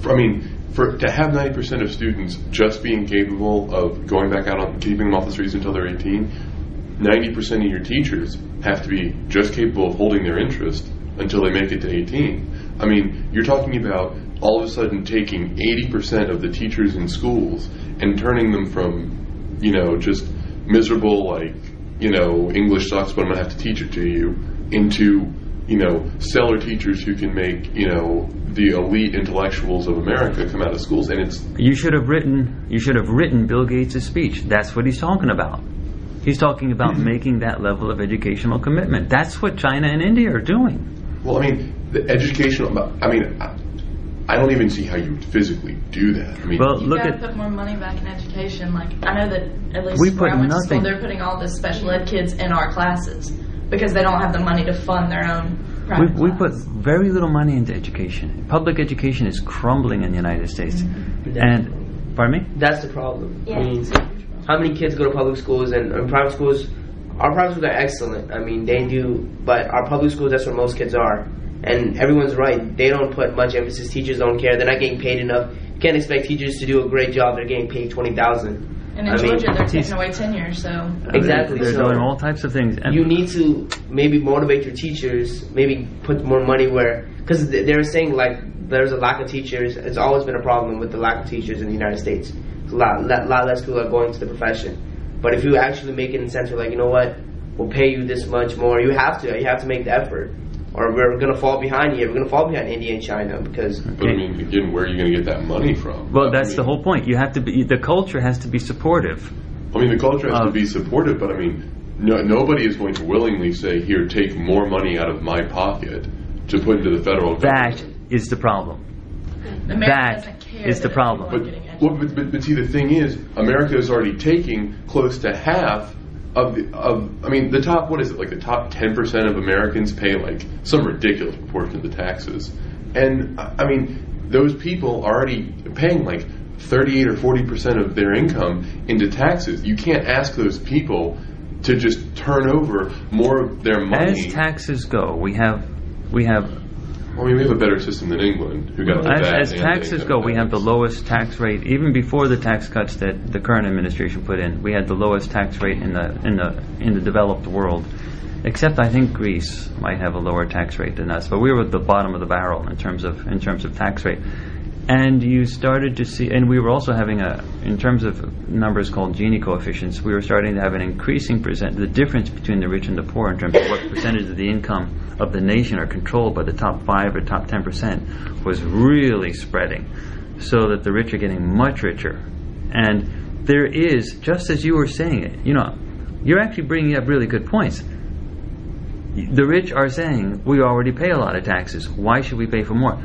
I mean, for to have 90% of students just being capable of going back out on keeping them off the streets until they're 18, 90% of your teachers have to be just capable of holding their interest until they make it to 18. I mean, you're talking about all of a sudden taking 80% of the teachers in schools and turning them from, you know, just miserable, like, you know, English sucks, but I'm going to have to teach it to you, into, you know, stellar teachers who can make, you know, the elite intellectuals of America come out of schools. And it's, You should have written. You should have written Bill Gates' speech. That's what he's talking about. He's talking about hmm. making that level of educational commitment. That's what China and India are doing. well, I mean, the educational, I mean, I, I don't even see how you would physically do that. I mean, Well, You look gotta at put more money back in education. Like I know that at least We where put I went to nothing- school, they're putting all the special ed kids in our classes because they don't have the money to fund their own we, private we put very little money into education. Public education is crumbling in the United States. Mm-hmm. And pardon me. That's the problem. Yeah. I mean, how many kids go to public schools and, and private schools? Our private schools are excellent. I mean, they do, but our public schools, that's where most kids are. And everyone's right. They don't put much emphasis. Teachers don't care. They're not getting paid enough. You can't expect teachers to do a great job. They're getting paid twenty thousand. And in I mean, Georgia, they're taking away tenure. So Exactly. They're so doing all types of things. And you need to maybe motivate your teachers. Maybe put more money where because they're saying like there's a lack of teachers. It's always been a problem with the lack of teachers in the United States. A lot, lot, lot less people are going to the profession. But if you actually make it an incentive, like you know what, we'll pay you this much more. You have to. You have to make the effort, or we're gonna fall behind here. We're gonna fall behind India and China because but I mean, again, where are you going to get that money from? well, I that's mean- the whole point. You have to be. The culture has to be supportive. I mean, the culture has to be supportive, but I mean, no, nobody is going to willingly say, "Here, take more money out of my pocket to put into the federal That government." is the problem. America That doesn't care is the that problem. But, well, but, but, but see, the thing is, America is already taking close to half of the, of. I mean, the top what is it? Like the top ten percent of Americans pay like some ridiculous proportion of the taxes, and I mean, those people are already paying like thirty-eight or forty percent of their income into taxes. You can't ask those people to just turn over more of their money. As taxes go, we have we have I mean, we have a better system than England, who got the as, as and taxes income go, we have the tax. lowest tax rate. Even before the tax cuts that the current administration put in, we had the lowest tax rate in the in the in the developed world. Except I think Greece might have a lower tax rate than us, but we were at the bottom of the barrel in terms of in terms of tax rate. And you started to see, and we were also having a, in terms of numbers called Gini coefficients, we were starting to have an increasing percent, the difference between the rich and the poor in terms of what percentage of the income of the nation are controlled by the top five or top ten percent was really spreading, so that the rich are getting much richer. And there is, just as you were saying it, you know, you're actually bringing up really good points. The rich are saying, we already pay a lot of taxes. Why should we pay for more?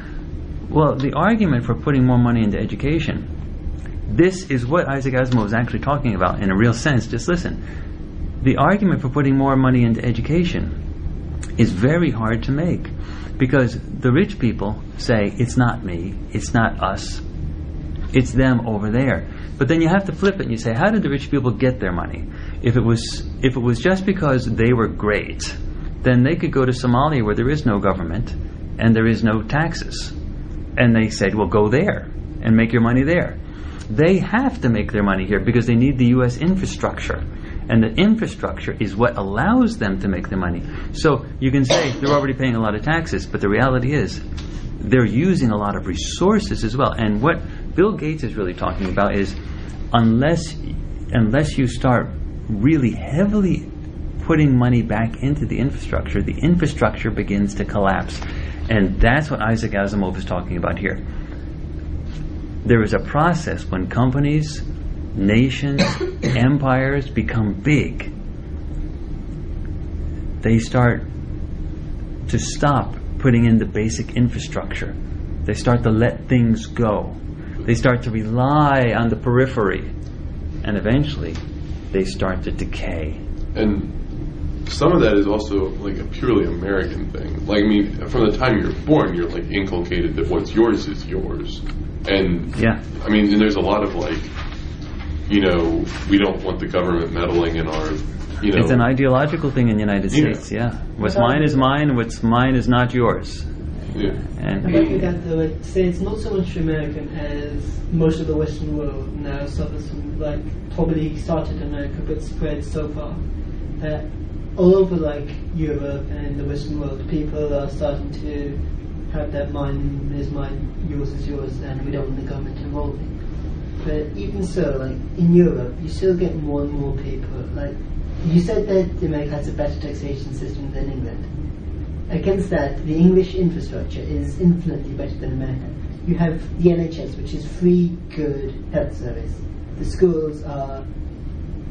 Well, the argument for putting more money into education, this is what Isaac Asimov is actually talking about in a real sense. Just listen. The argument for putting more money into education is very hard to make because the rich people say, it's not me, it's not us, it's them over there. But then you have to flip it and you say, how did the rich people get their money? If it was, if it was just because they were great, then they could go to Somalia where there is no government and there is no taxes. And they said, well, go there and make your money there. They have to make their money here because they need the U.S. infrastructure. And the infrastructure is what allows them to make the money. So you can say they're already paying a lot of taxes, but the reality is they're using a lot of resources as well. And what Bill Gates is really talking about is unless unless you start really heavily putting money back into the infrastructure, the infrastructure begins to collapse. And that's what Isaac Asimov is talking about here. There is a process when companies, nations, (coughs) empires become big. They start to stop putting in the basic infrastructure. They start to let things go. They start to rely on the periphery. And eventually, they start to decay. And some of that is also like a purely American thing. Like I mean, from the time you're born, you're like inculcated that what's yours is yours. And Yeah. I mean, and there's a lot of like, you know, we don't want the government meddling in our, you know, It's an ideological thing in the United Yeah. States, yeah. What's mine is mine, what's mine is not yours. yeah. And I think that though, I'd say it's not so much American as most of the Western world now suffers from, like, probably started in America but spread so far that all over, like, Europe and the Western world, people are starting to have that mine is mine, yours is yours, and we don't want the government involving. But even so, like, in Europe, you still get more and more people, like, you said that America has a better taxation system than England. Against that, the English infrastructure is infinitely better than America. You have the NHS, which is free, good health service. The schools are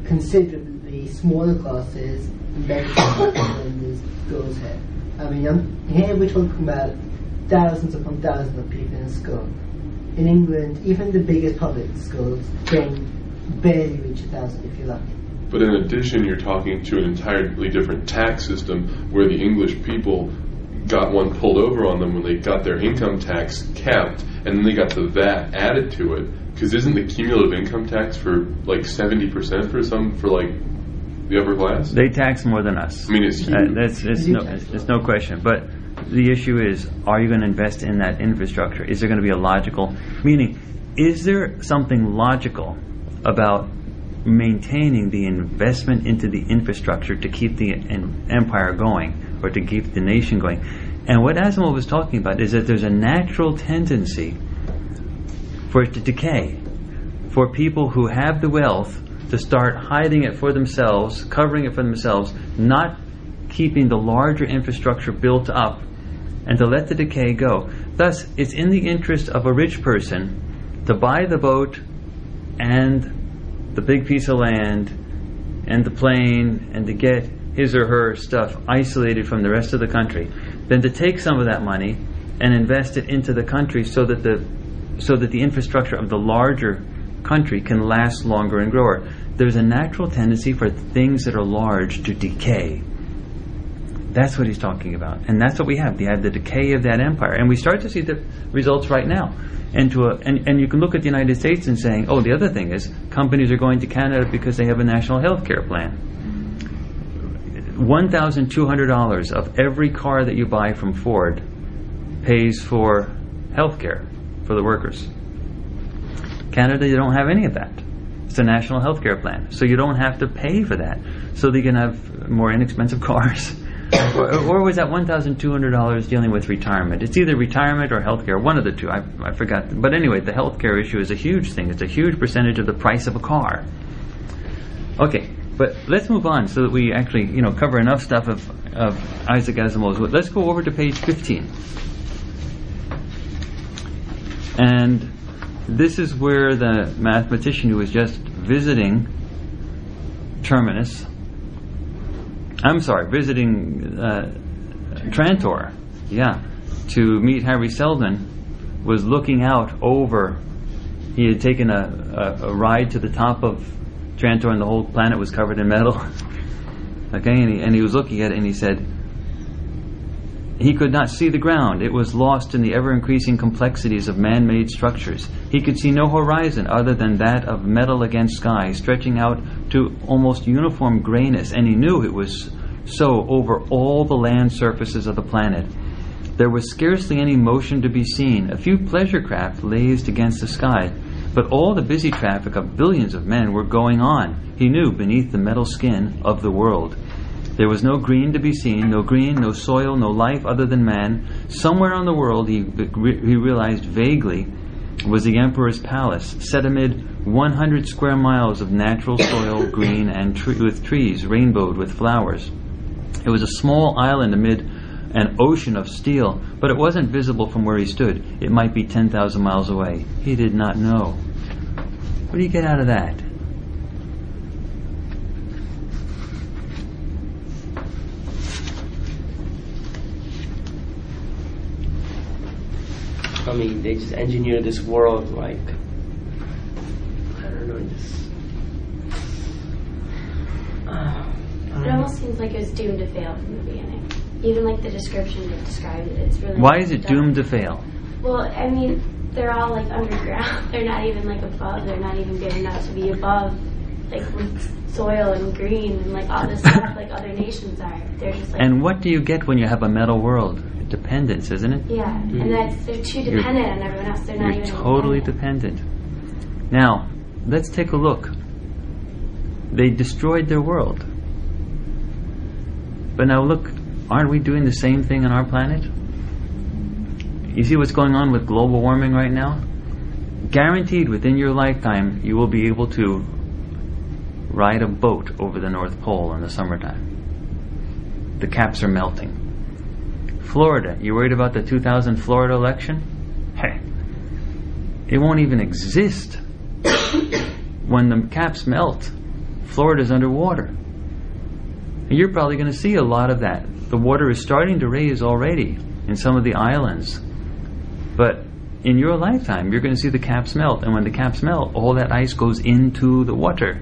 considerably smaller classes than schools here. I mean, I'm, here we're talking about thousands upon thousands of people in school. In England, even the biggest public schools can barely reach a thousand if you're lucky. But in addition, you're talking to an entirely different tax system where the English people got one pulled over on them when they got their income tax capped, and then they got the VAT added to it. Because isn't the cumulative income tax for like seventy percent for some for like the upper class? they tax more than us. I mean, it's Uh, that's it's no it's no question. But the issue is, are you going to invest in that infrastructure? Is there going to be a logical meaning? Is there something logical about maintaining the investment into the infrastructure to keep the en- empire going or to keep the nation going? And what Asimov was talking about is that there's a natural tendency for it to decay, for people who have the wealth to start hiding it for themselves, covering it for themselves, not keeping the larger infrastructure built up, and to let the decay go. Thus, it's in the interest of a rich person to buy the boat and the big piece of land and the plane and to get his or her stuff isolated from the rest of the country than to take some of that money and invest it into the country so that the so that the infrastructure of the larger country can last longer and grow. There's a natural tendency for things that are large to decay. That's what he's talking about. And that's what we have. We have the decay of that empire. And we start to see the results right now. And, to a, and, and you can look at the United States and saying, oh, the other thing is companies are going to Canada because they have a national health care plan. $1,200 of every car that you buy from Ford pays for health care for the workers. Canada, you don't have any of that. It's a national health care plan. So you don't have to pay for that. So they can have more inexpensive (laughs) cars. or, or was that $1,200 dealing with retirement? It's either retirement or health care, one of the two. I, I forgot. But anyway, the health care issue is a huge thing. It's a huge percentage of the price of a car. Okay, but let's move on so that we actually, you know, cover enough stuff of, of Isaac Asimov's. Let's go over to page 15. And this is where the mathematician who was just visiting Terminus, I'm sorry, visiting uh, Trantor, yeah, to meet Hari Seldon, was looking out over. He had taken a, a, a ride to the top of Trantor, and the whole planet was covered in metal. (laughs) okay, and he, and he was looking at it, and he said, he could not see the ground. It was lost in the ever increasing complexities of man made structures. He could see no horizon other than that of metal against sky, stretching out to almost uniform grayness, and he knew it was so over all the land surfaces of the planet. There was scarcely any motion to be seen. A few pleasure craft lazed against the sky, but all the busy traffic of billions of men were going on, he knew, beneath the metal skin of the world. There was no green to be seen, no green, no soil, no life other than man. Somewhere on the world, he, he realized vaguely, was the emperor's palace, set amid 100 square miles of natural soil, (coughs) green and tre- with trees, rainbowed with flowers. It was a small island amid an ocean of steel, but it wasn't visible from where he stood. It might be 10,000 miles away. He did not know. What do you get out of that? Mean, they just engineer this world like I don't know, just. Uh, It almost seems like it was doomed to fail from the beginning. Even like the description that described it, it's really. Why is it dumb. doomed to fail? Well, I mean, they're all like underground. (laughs) They're not even like above. They're not even good enough to be above, like with soil and green and like all this stuff like other nations are. They're just like. And what do you get when you have a metal world? Dependence, isn't it? yeah, and hmm. that's they're too You're- dependent on everyone else. They're not You're even. totally independent. dependent. Now, let's take a look. They destroyed their world. But now look, aren't we doing the same thing on our planet? You see what's going on with global warming right now? Guaranteed within your lifetime you will be able to ride a boat over the North Pole in the summertime. The caps are melting. Florida, you worried about the 2000 Florida election? Hey, it won't even exist (coughs) when the caps melt. Florida's underwater. And you're probably going to see a lot of that. The water is starting to raise already in some of the islands. But in your lifetime, you're going to see the caps melt. And when the caps melt, all that ice goes into the water.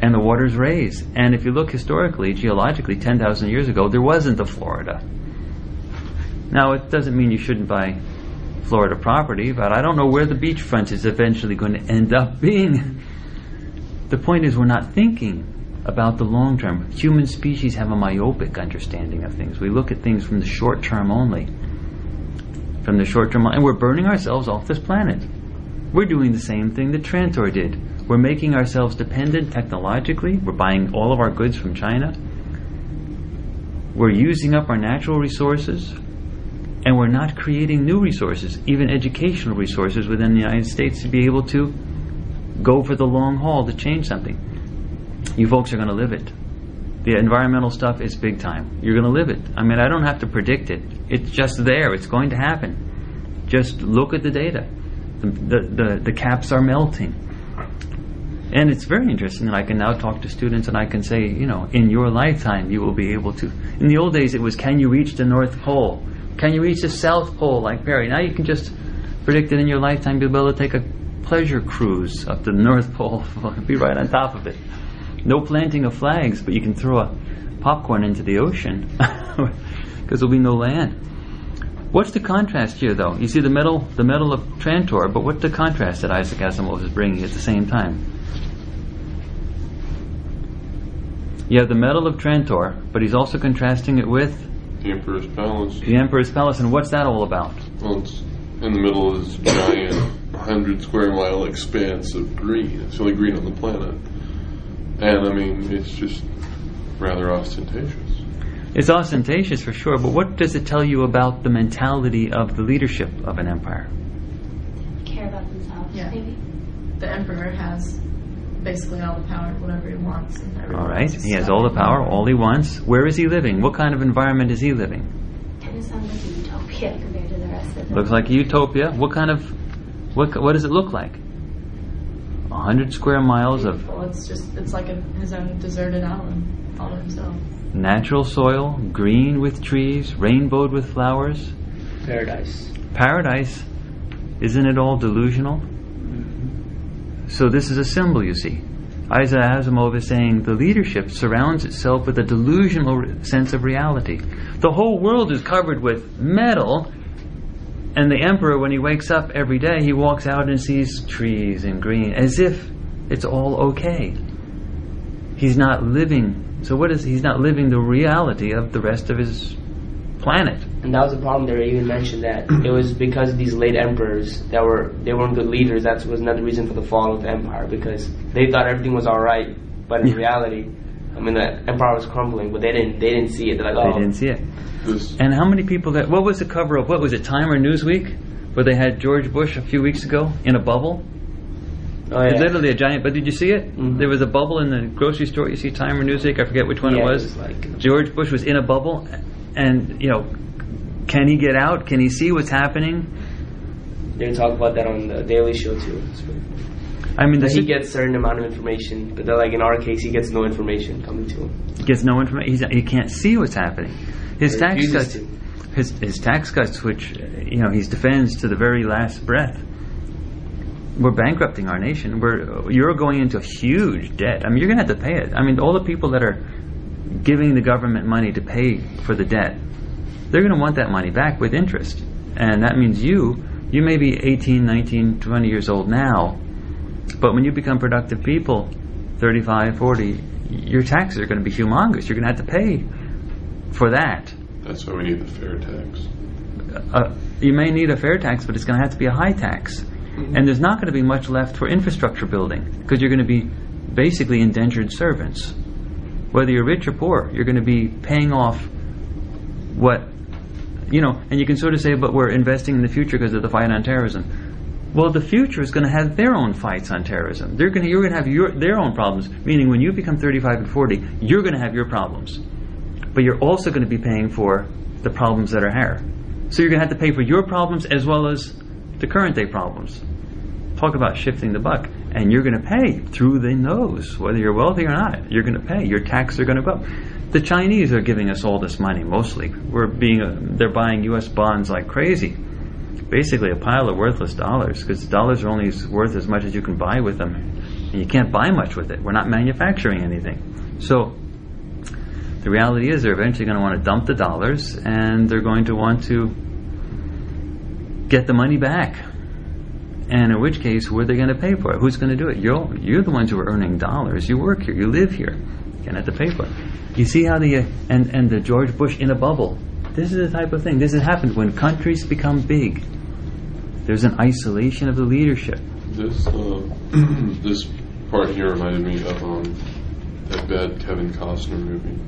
And the waters raise. And if you look historically, geologically, 10,000 years ago, there wasn't a Florida. Now, it doesn't mean you shouldn't buy Florida property, but I don't know where the beachfront is eventually going to end up being. The point is, we're not thinking about the long term. Human species have a myopic understanding of things. We look at things from the short term only. From the short term, and we're burning ourselves off this planet. We're doing the same thing that Trantor did. We're making ourselves dependent technologically. We're buying all of our goods from China. We're using up our natural resources and we're not creating new resources, even educational resources within the United States to be able to go for the long haul to change something. You folks are going to live it. The environmental stuff is big time. You're going to live it. I mean, I don't have to predict it. It's just there. It's going to happen. Just look at the data. The, the, the, the caps are melting. And it's very interesting that I can now talk to students and I can say, you know, in your lifetime you will be able to. In the old days it was, can you reach the North Pole? Can you reach the South Pole like Peary? Now you can just predict that in your lifetime you'll be able to take a pleasure cruise up to the North Pole, (laughs) be right on top of it. No planting of flags, but you can throw a popcorn into the ocean (laughs) because there'll be no land. What's the contrast here, though? You see the metal, the metal of Trantor, but what's the contrast that Isaac Asimov is bringing at the same time? You have the metal of Trantor, but he's also contrasting it with The Emperor's Palace. the Emperor's Palace, and what's that all about? Well, it's in the middle of this giant 100 square mile expanse of green. It's the only green on the planet. And I mean, it's just rather ostentatious. It's ostentatious for sure, but what does it tell you about the mentality of the leadership of an empire? Care about themselves, Yeah. maybe. The emperor has basically all the power, whatever he wants. And everyone All right, he has all the power, all he wants. Where is he living? What kind of environment is he living? Kind of sounds like a utopia compared to the rest of them. Looks like a utopia. What kind of, what, what does it look like? A hundred square miles of Well, it's just it's like a, his own deserted island all to himself. natural soil, green with trees, rainbowed with flowers. Paradise. Paradise, isn't it all delusional? So this is a symbol, you see. Isaac Asimov is saying the leadership surrounds itself with a delusional sense of reality. The whole world is covered with metal, and the emperor, when he wakes up every day, he walks out and sees trees and green, as if it's all okay. He's not living So what is he's not living the reality of the rest of his planet. And that was the problem. They even mentioned that it was because of these late emperors that were they weren't good leaders. That was another reason for the fall of the empire because they thought everything was all right, but in Yeah. reality, I mean the empire was crumbling, but they didn't they didn't see it. They're like, oh, They didn't see it. And how many people that? What was the cover of? What was it? Time or Newsweek, where they had George Bush a few weeks ago in a bubble. oh yeah. Literally a giant. But did you see it? Mhm. There was a bubble in the grocery store. You see Time or Newsweek. I forget which one Yeah, it it was. was like- George Bush was in a bubble, and you know, can he get out? Can he see what's happening? They talk about that on the Daily Show too. I mean, he gets certain amount of information, but they're like in our case, he gets no information coming to him. He gets no information. He can't see what's happening. His He tax cuts, to. his his tax cuts, which you know he defends to the very last breath. We're bankrupting our nation. We're you're going into huge debt. I mean, you're going to have to pay it. I mean, all the people that are giving the government money to pay for the debt, they're going to want that money back with interest, and that means you you may be 18, 19, 20 years old now, but when you become productive people, 35, 40, your taxes are going to be humongous. You're going to have to pay for that. that's why we need the fair tax. Uh, you may need a fair tax, but it's going to have to be a high tax. And there's not going to be much left for infrastructure building because you're going to be basically indentured servants. Whether you're rich or poor, you're going to be paying off what, you know, and you can sort of say, but we're investing in the future because of the fight on terrorism. Well, the future is going to have their own fights on terrorism. They're going to, you're going to have your, their own problems, meaning when you become 35 and 40, you're going to have your problems. But you're also going to be paying for the problems that are here. So you're going to have to pay for your problems as well as the current day problems. Talk about shifting the buck. And you're going to pay through the nose, whether you're wealthy or not. You're going to pay. Your taxes are going to go up. The Chinese are giving us all this money mostly. We're being, uh, they're buying U.S. bonds like crazy. Basically, a pile of worthless dollars because dollars are only worth as much as you can buy with them, and you can't buy much with it. We're not manufacturing anything. So the reality is they're eventually going to want to dump the dollars and they're going to want to get the money back. And in which case, where are they going to pay for it? Who's going to do it? You're, you're the ones who are earning dollars. You work here. You live here. You're going to have to pay for it. You see how the, uh, and, and the George Bush in a bubble. This is the type of thing. This has happened when countries become big. There's an isolation of the leadership. This uh, (clears throat) this part here reminded me of um, that bad Kevin Costner movie,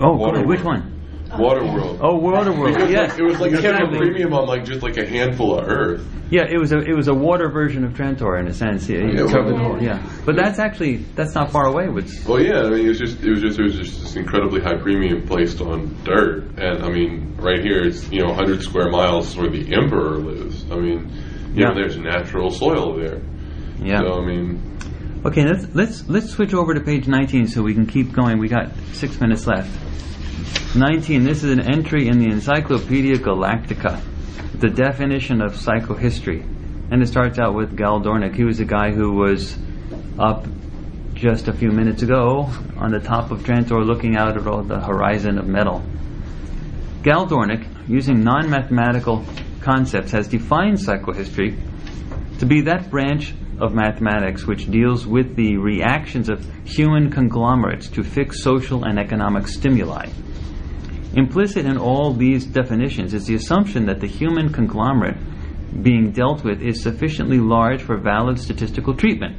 Oh, Waterworld. which one? Waterworld. Oh, Waterworld. Like, it was like a Kevin- certain premium on like just like a handful of Earth. Yeah, it was a it was a water version of Trantor in a sense. Yeah, Yeah, it covered the well- yeah. But that's actually that's not far away. Which Well, yeah, I mean, it was just it was just it was just this incredibly high premium placed on dirt, and I mean, right here it's you know 100 square miles where the emperor lives. I mean, you know, Yeah. there's natural soil there. yeah. So I mean, Okay, let's let's let's switch over to page 19 so we can keep going. We got six minutes left. 19. This is an entry in the Encyclopedia Galactica, the definition of psychohistory, and it starts out with Gaal Dornick. He was a guy who was up just a few minutes ago on the top of Trantor, looking out at all the horizon of metal. Gaal Dornick, using non-mathematical concepts, has defined psychohistory to be that branch of mathematics which deals with the reactions of human conglomerates to fixed social and economic stimuli. Implicit in all these definitions is the assumption that the human conglomerate being dealt with is sufficiently large for valid statistical treatment.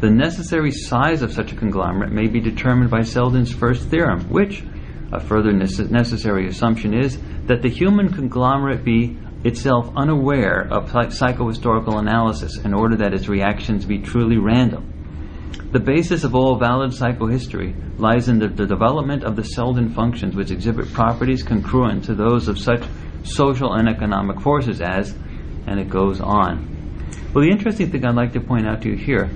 The necessary size of such a conglomerate may be determined by Seldon's first theorem, which, a further nece- necessary assumption is that the human conglomerate be itself unaware of psychohistorical analysis in order that its reactions be truly random. The basis of all valid psychohistory lies in the, the development of the Seldon functions, which exhibit properties congruent to those of such social and economic forces as, and it goes on. Well, the interesting thing I'd like to point out to you here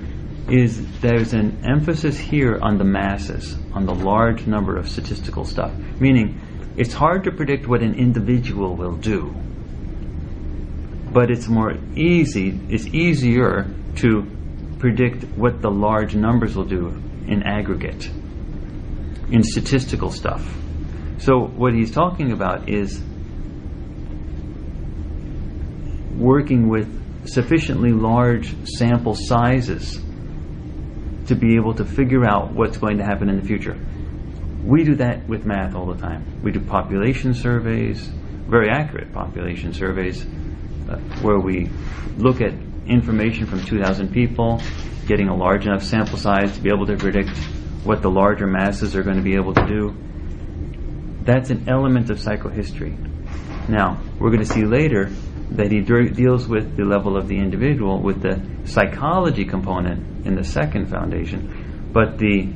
is there's an emphasis here on the masses, on the large number of statistical stuff. Meaning, it's hard to predict what an individual will do, but it's more easy, it's easier to predict what the large numbers will do in aggregate, in statistical stuff. So, what he's talking about is working with sufficiently large sample sizes to be able to figure out what's going to happen in the future. We do that with math all the time. We do population surveys, very accurate population surveys, uh, where we look at information from 2,000 people, getting a large enough sample size to be able to predict what the larger masses are going to be able to do. That's an element of psychohistory. Now, we're going to see later that he de- deals with the level of the individual with the psychology component in the second foundation, but the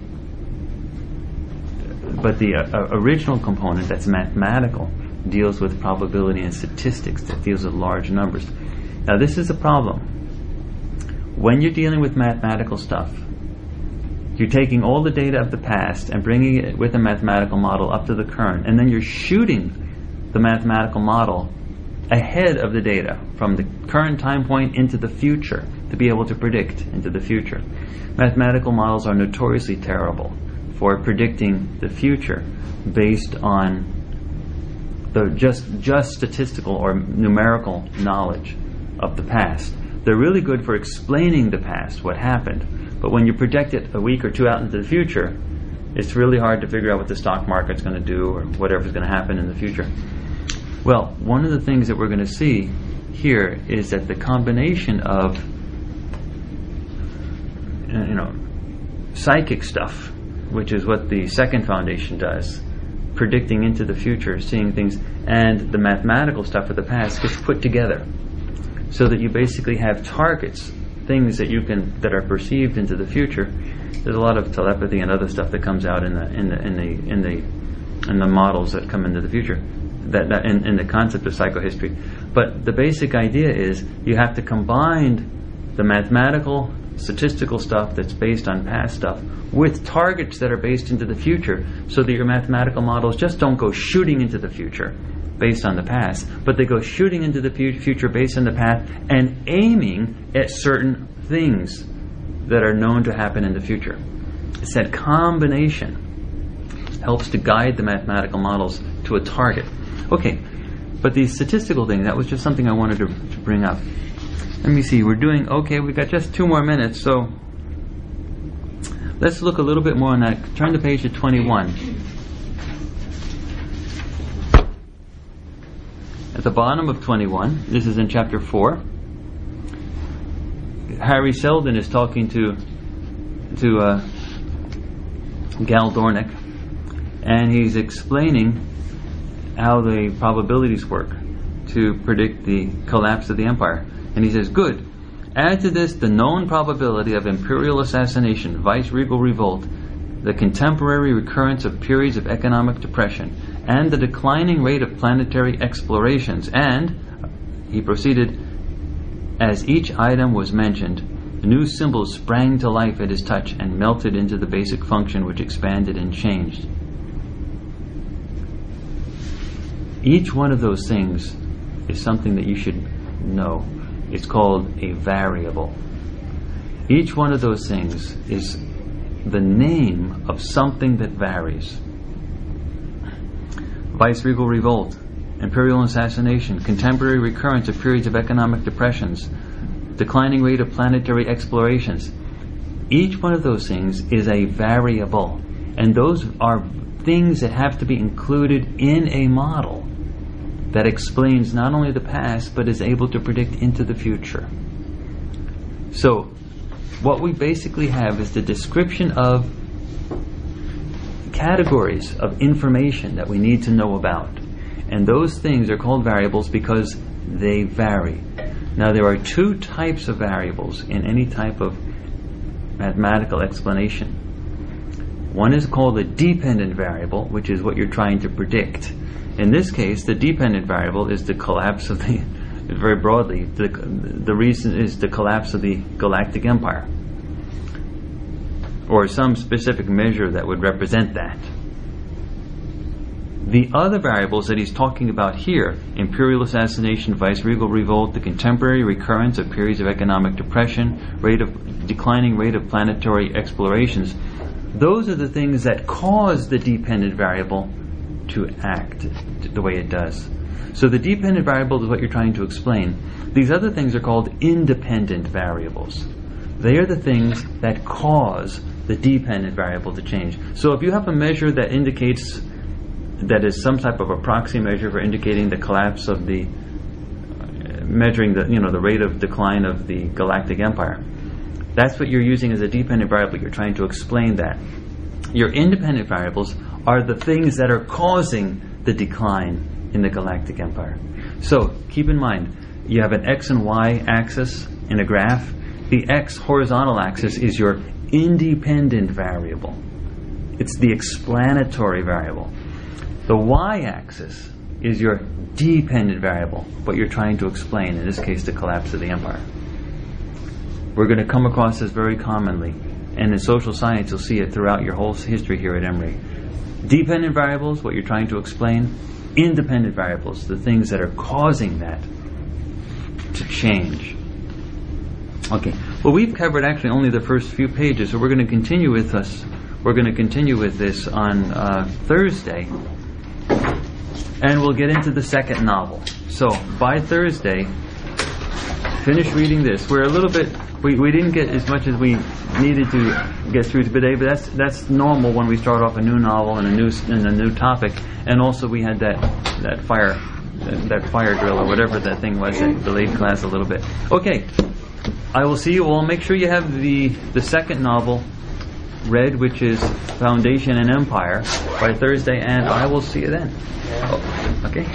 but the uh, uh, original component that's mathematical deals with probability and statistics that deals with large numbers. Now this is a problem. When you're dealing with mathematical stuff, you're taking all the data of the past and bringing it with a mathematical model up to the current, and then you're shooting the mathematical model ahead of the data from the current time point into the future to be able to predict into the future. Mathematical models are notoriously terrible for predicting the future based on the just just statistical or numerical knowledge of the past. They're really good for explaining the past, what happened, but when you project it a week or two out into the future, it's really hard to figure out what the stock market's going to do or whatever's going to happen in the future. Well, one of the things that we're going to see here is that the combination of you know psychic stuff which is what the second foundation does, predicting into the future, seeing things, and the mathematical stuff of the past gets put together, so that you basically have targets, things that you can that are perceived into the future. There's a lot of telepathy and other stuff that comes out in the in the in the in the in the models that come into the future, that, that in, in the concept of psychohistory. But the basic idea is you have to combine the mathematical statistical stuff that's based on past stuff with targets that are based into the future so that your mathematical models just don't go shooting into the future based on the past, but they go shooting into the future based on the past and aiming at certain things that are known to happen in the future. It's that combination helps to guide the mathematical models to a target. Okay, but the statistical thing, that was just something I wanted to, to bring up. Let me see, we're doing okay, we've got just two more minutes, so let's look a little bit more on that. Turn the page to 21. At the bottom of 21, this is in chapter 4. Hari Seldon is talking to to uh, Gaal Dornick, and he's explaining how the probabilities work to predict the collapse of the empire. And he says, Good. Add to this the known probability of imperial assassination, vice regal revolt, the contemporary recurrence of periods of economic depression, and the declining rate of planetary explorations. And, he proceeded, as each item was mentioned, new symbols sprang to life at his touch and melted into the basic function which expanded and changed. Each one of those things is something that you should know. It's called a variable. Each one of those things is the name of something that varies. Vice-regal revolt, imperial assassination, contemporary recurrence of periods of economic depressions, declining rate of planetary explorations. Each one of those things is a variable, and those are things that have to be included in a model that explains not only the past but is able to predict into the future. So, what we basically have is the description of categories of information that we need to know about. And those things are called variables because they vary. Now, there are two types of variables in any type of mathematical explanation. One is called a dependent variable, which is what you're trying to predict. In this case, the dependent variable is the collapse of the, (laughs) very broadly, the, the reason is the collapse of the galactic empire, or some specific measure that would represent that. The other variables that he's talking about here imperial assassination, vice regal revolt, the contemporary recurrence of periods of economic depression, rate of declining rate of planetary explorations those are the things that cause the dependent variable to act the way it does. So the dependent variable is what you're trying to explain. These other things are called independent variables. They are the things that cause the dependent variable to change. So if you have a measure that indicates that is some type of a proxy measure for indicating the collapse of the measuring the you know the rate of decline of the galactic empire. That's what you're using as a dependent variable. You're trying to explain that. Your independent variables are the things that are causing the decline in the galactic empire. So keep in mind, you have an x and y axis in a graph. The x horizontal axis is your independent variable. It's the explanatory variable. The y-axis is your dependent variable, what you're trying to explain, in this case, the collapse of the empire. We're going to come across this very commonly, and in social science, you'll see it throughout your whole history here at Emory. Dependent variables, what you're trying to explain, independent variables, the things that are causing that to change. Okay, well, we've covered actually only the first few pages, so we're going to continue with us. We're going to continue with this on uh, Thursday and we'll get into the second novel. So by Thursday, finish reading this. We're a little bit we, we didn't get as much as we needed to get through today, but that's that's normal when we start off a new novel and a new and a new topic. And also we had that that fire that fire drill or whatever that thing was that delayed class a little bit. Okay, I will see you all. Make sure you have the the second novel read, which is Foundation and Empire, by Thursday, and I will see you then. Okay?